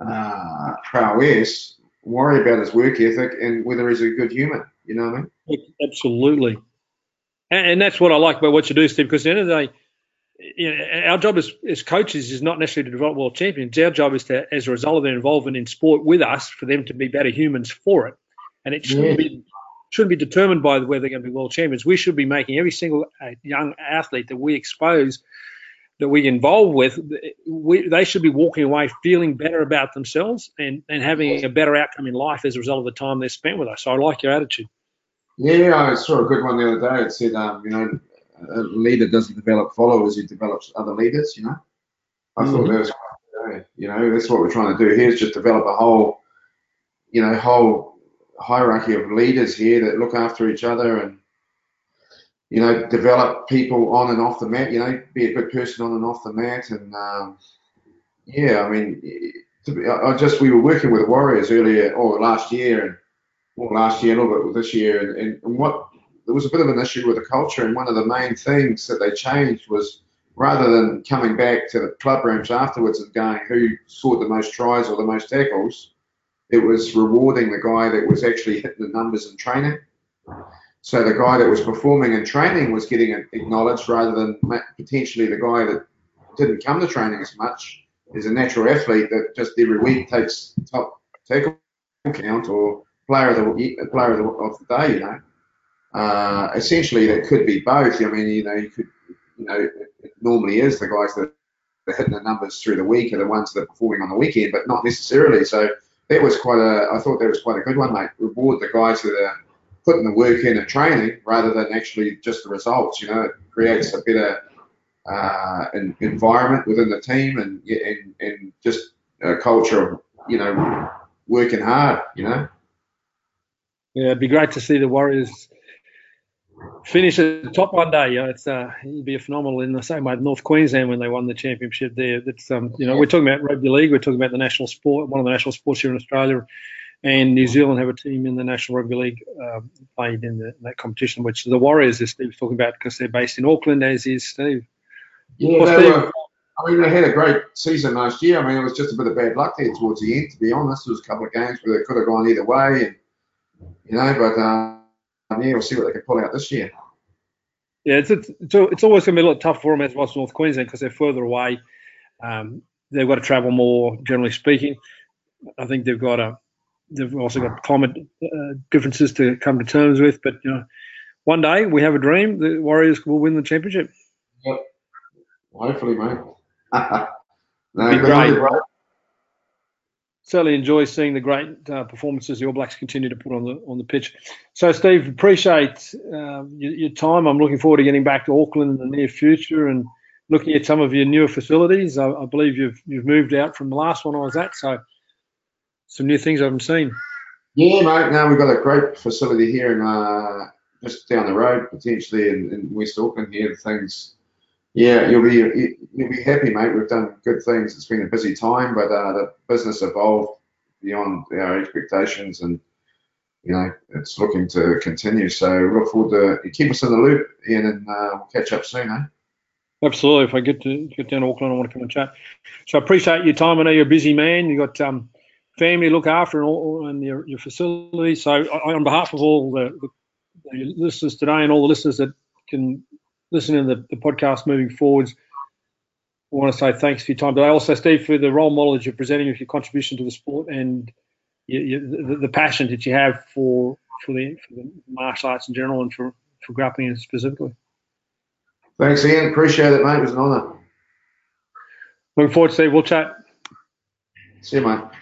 [SPEAKER 2] uh, prowess, worry about his work ethic and whether he's a good human. You know what I mean?
[SPEAKER 1] Absolutely. And, and that's what I like about what you do, Steve, because at the end of the day, you know, our job as, as coaches is not necessarily to develop world champions. Our job is to, as a result of their involvement in sport with us, for them to be better humans for it. And it shouldn't yeah. be shouldn't be determined by whether they're going to be world champions. We should be making every single uh, young athlete that we expose, that we involve with, we, they should be walking away feeling better about themselves and, and having a better outcome in life as a result of the time they spent with us. So I like your attitude.
[SPEAKER 2] Yeah, I saw a good one the other day. It said, um, you know, a leader doesn't develop followers; he develops other leaders. You know, I mm-hmm. thought that was quite You know, that's what we're trying to do here is just develop a whole, you know, whole hierarchy of leaders here that look after each other and you know develop people on and off the mat. You know, be a good person on and off the mat, and um, yeah, I mean, be, I just we were working with Warriors earlier or last year and well, last year, a little bit this year, and, and what there was a bit of an issue with the culture, and one of the main things that they changed was rather than coming back to the club rooms afterwards and going who scored the most tries or the most tackles, it was rewarding the guy that was actually hitting the numbers in training. So the guy that was performing and training was getting acknowledged rather than potentially the guy that didn't come to training as much is a natural athlete that just every week takes top tackle count or player of the player of the, of the day. You know, uh, essentially that could be both. I mean, you know, you could, you know, it normally is the guys that are hitting the numbers through the week are the ones that are performing on the weekend, but not necessarily. So that was quite a. I thought that was quite a good one, mate. Reward the guys that are putting the work in and training rather than actually just the results. You know, it creates a better uh, environment within the team and and, and just a culture of you know working hard. You know.
[SPEAKER 1] Yeah, it'd be great to see the Warriors finish at the top one day. You know, it's uh, it'd be phenomenal in the same way North Queensland when they won the championship there. That's um, you know, we're talking about rugby league. We're talking about the national sport, one of the national sports here in Australia, and New Zealand have a team in the National Rugby League uh, played in, the, in, that competition, which the Warriors, as Steve's talking about, because they're based in Auckland, as is Steve.
[SPEAKER 2] Yeah, well, Steve, were, I mean, they had a great season last year. I mean, it was just a bit of bad luck there towards the end, to be honest. There was a couple of games where they could have gone either way, and you know, but um, yeah, we'll see what they can pull out this year.
[SPEAKER 1] Yeah, it's it's, it's always going to be a little tough for them as well as North Queensland because they're further away. Um, they've got to travel more, generally speaking. I think they've got a they've also got climate uh, differences to come to terms with. But you know, one day we have a dream: the Warriors will win the championship.
[SPEAKER 2] Yep. Hopefully, mate.
[SPEAKER 1] no, be great certainly enjoy seeing the great uh, performances the All Blacks continue to put on the on the pitch. So, Steve, appreciate uh, your, your, time. I'm looking forward to getting back to Auckland in the near future and looking at some of your newer facilities. I, I believe you've you've moved out from the last one I was at, so some new things I haven't seen.
[SPEAKER 2] Yeah, mate. Now we've got a great facility here in uh, just down the road, potentially in, in West Auckland. Here, things yeah, you'll be you'll be happy, mate. We've done good things. It's been a busy time, but uh, the business evolved beyond our expectations, and you know it's looking to continue. So look forward to keep us in the loop, Ian, and uh, we'll catch up soon, eh?
[SPEAKER 1] Absolutely. If I get to get down to Auckland, I want to come and chat. So I appreciate your time. I know you're a busy man. You got um, family to look after and, all, and your, your facility. So I, on behalf of all the, the, the listeners today and all the listeners that can listening to the, the podcast moving forwards. I want to say thanks for your time. today. Also, Steve, for the role model that you're presenting with your contribution to the sport and you, you, the, the, passion that you have for for the, for the martial arts in general and for, for grappling specifically.
[SPEAKER 2] Thanks, Ian. Appreciate it, mate. It was an honour.
[SPEAKER 1] Looking forward, Steve. We'll chat.
[SPEAKER 2] See you, mate.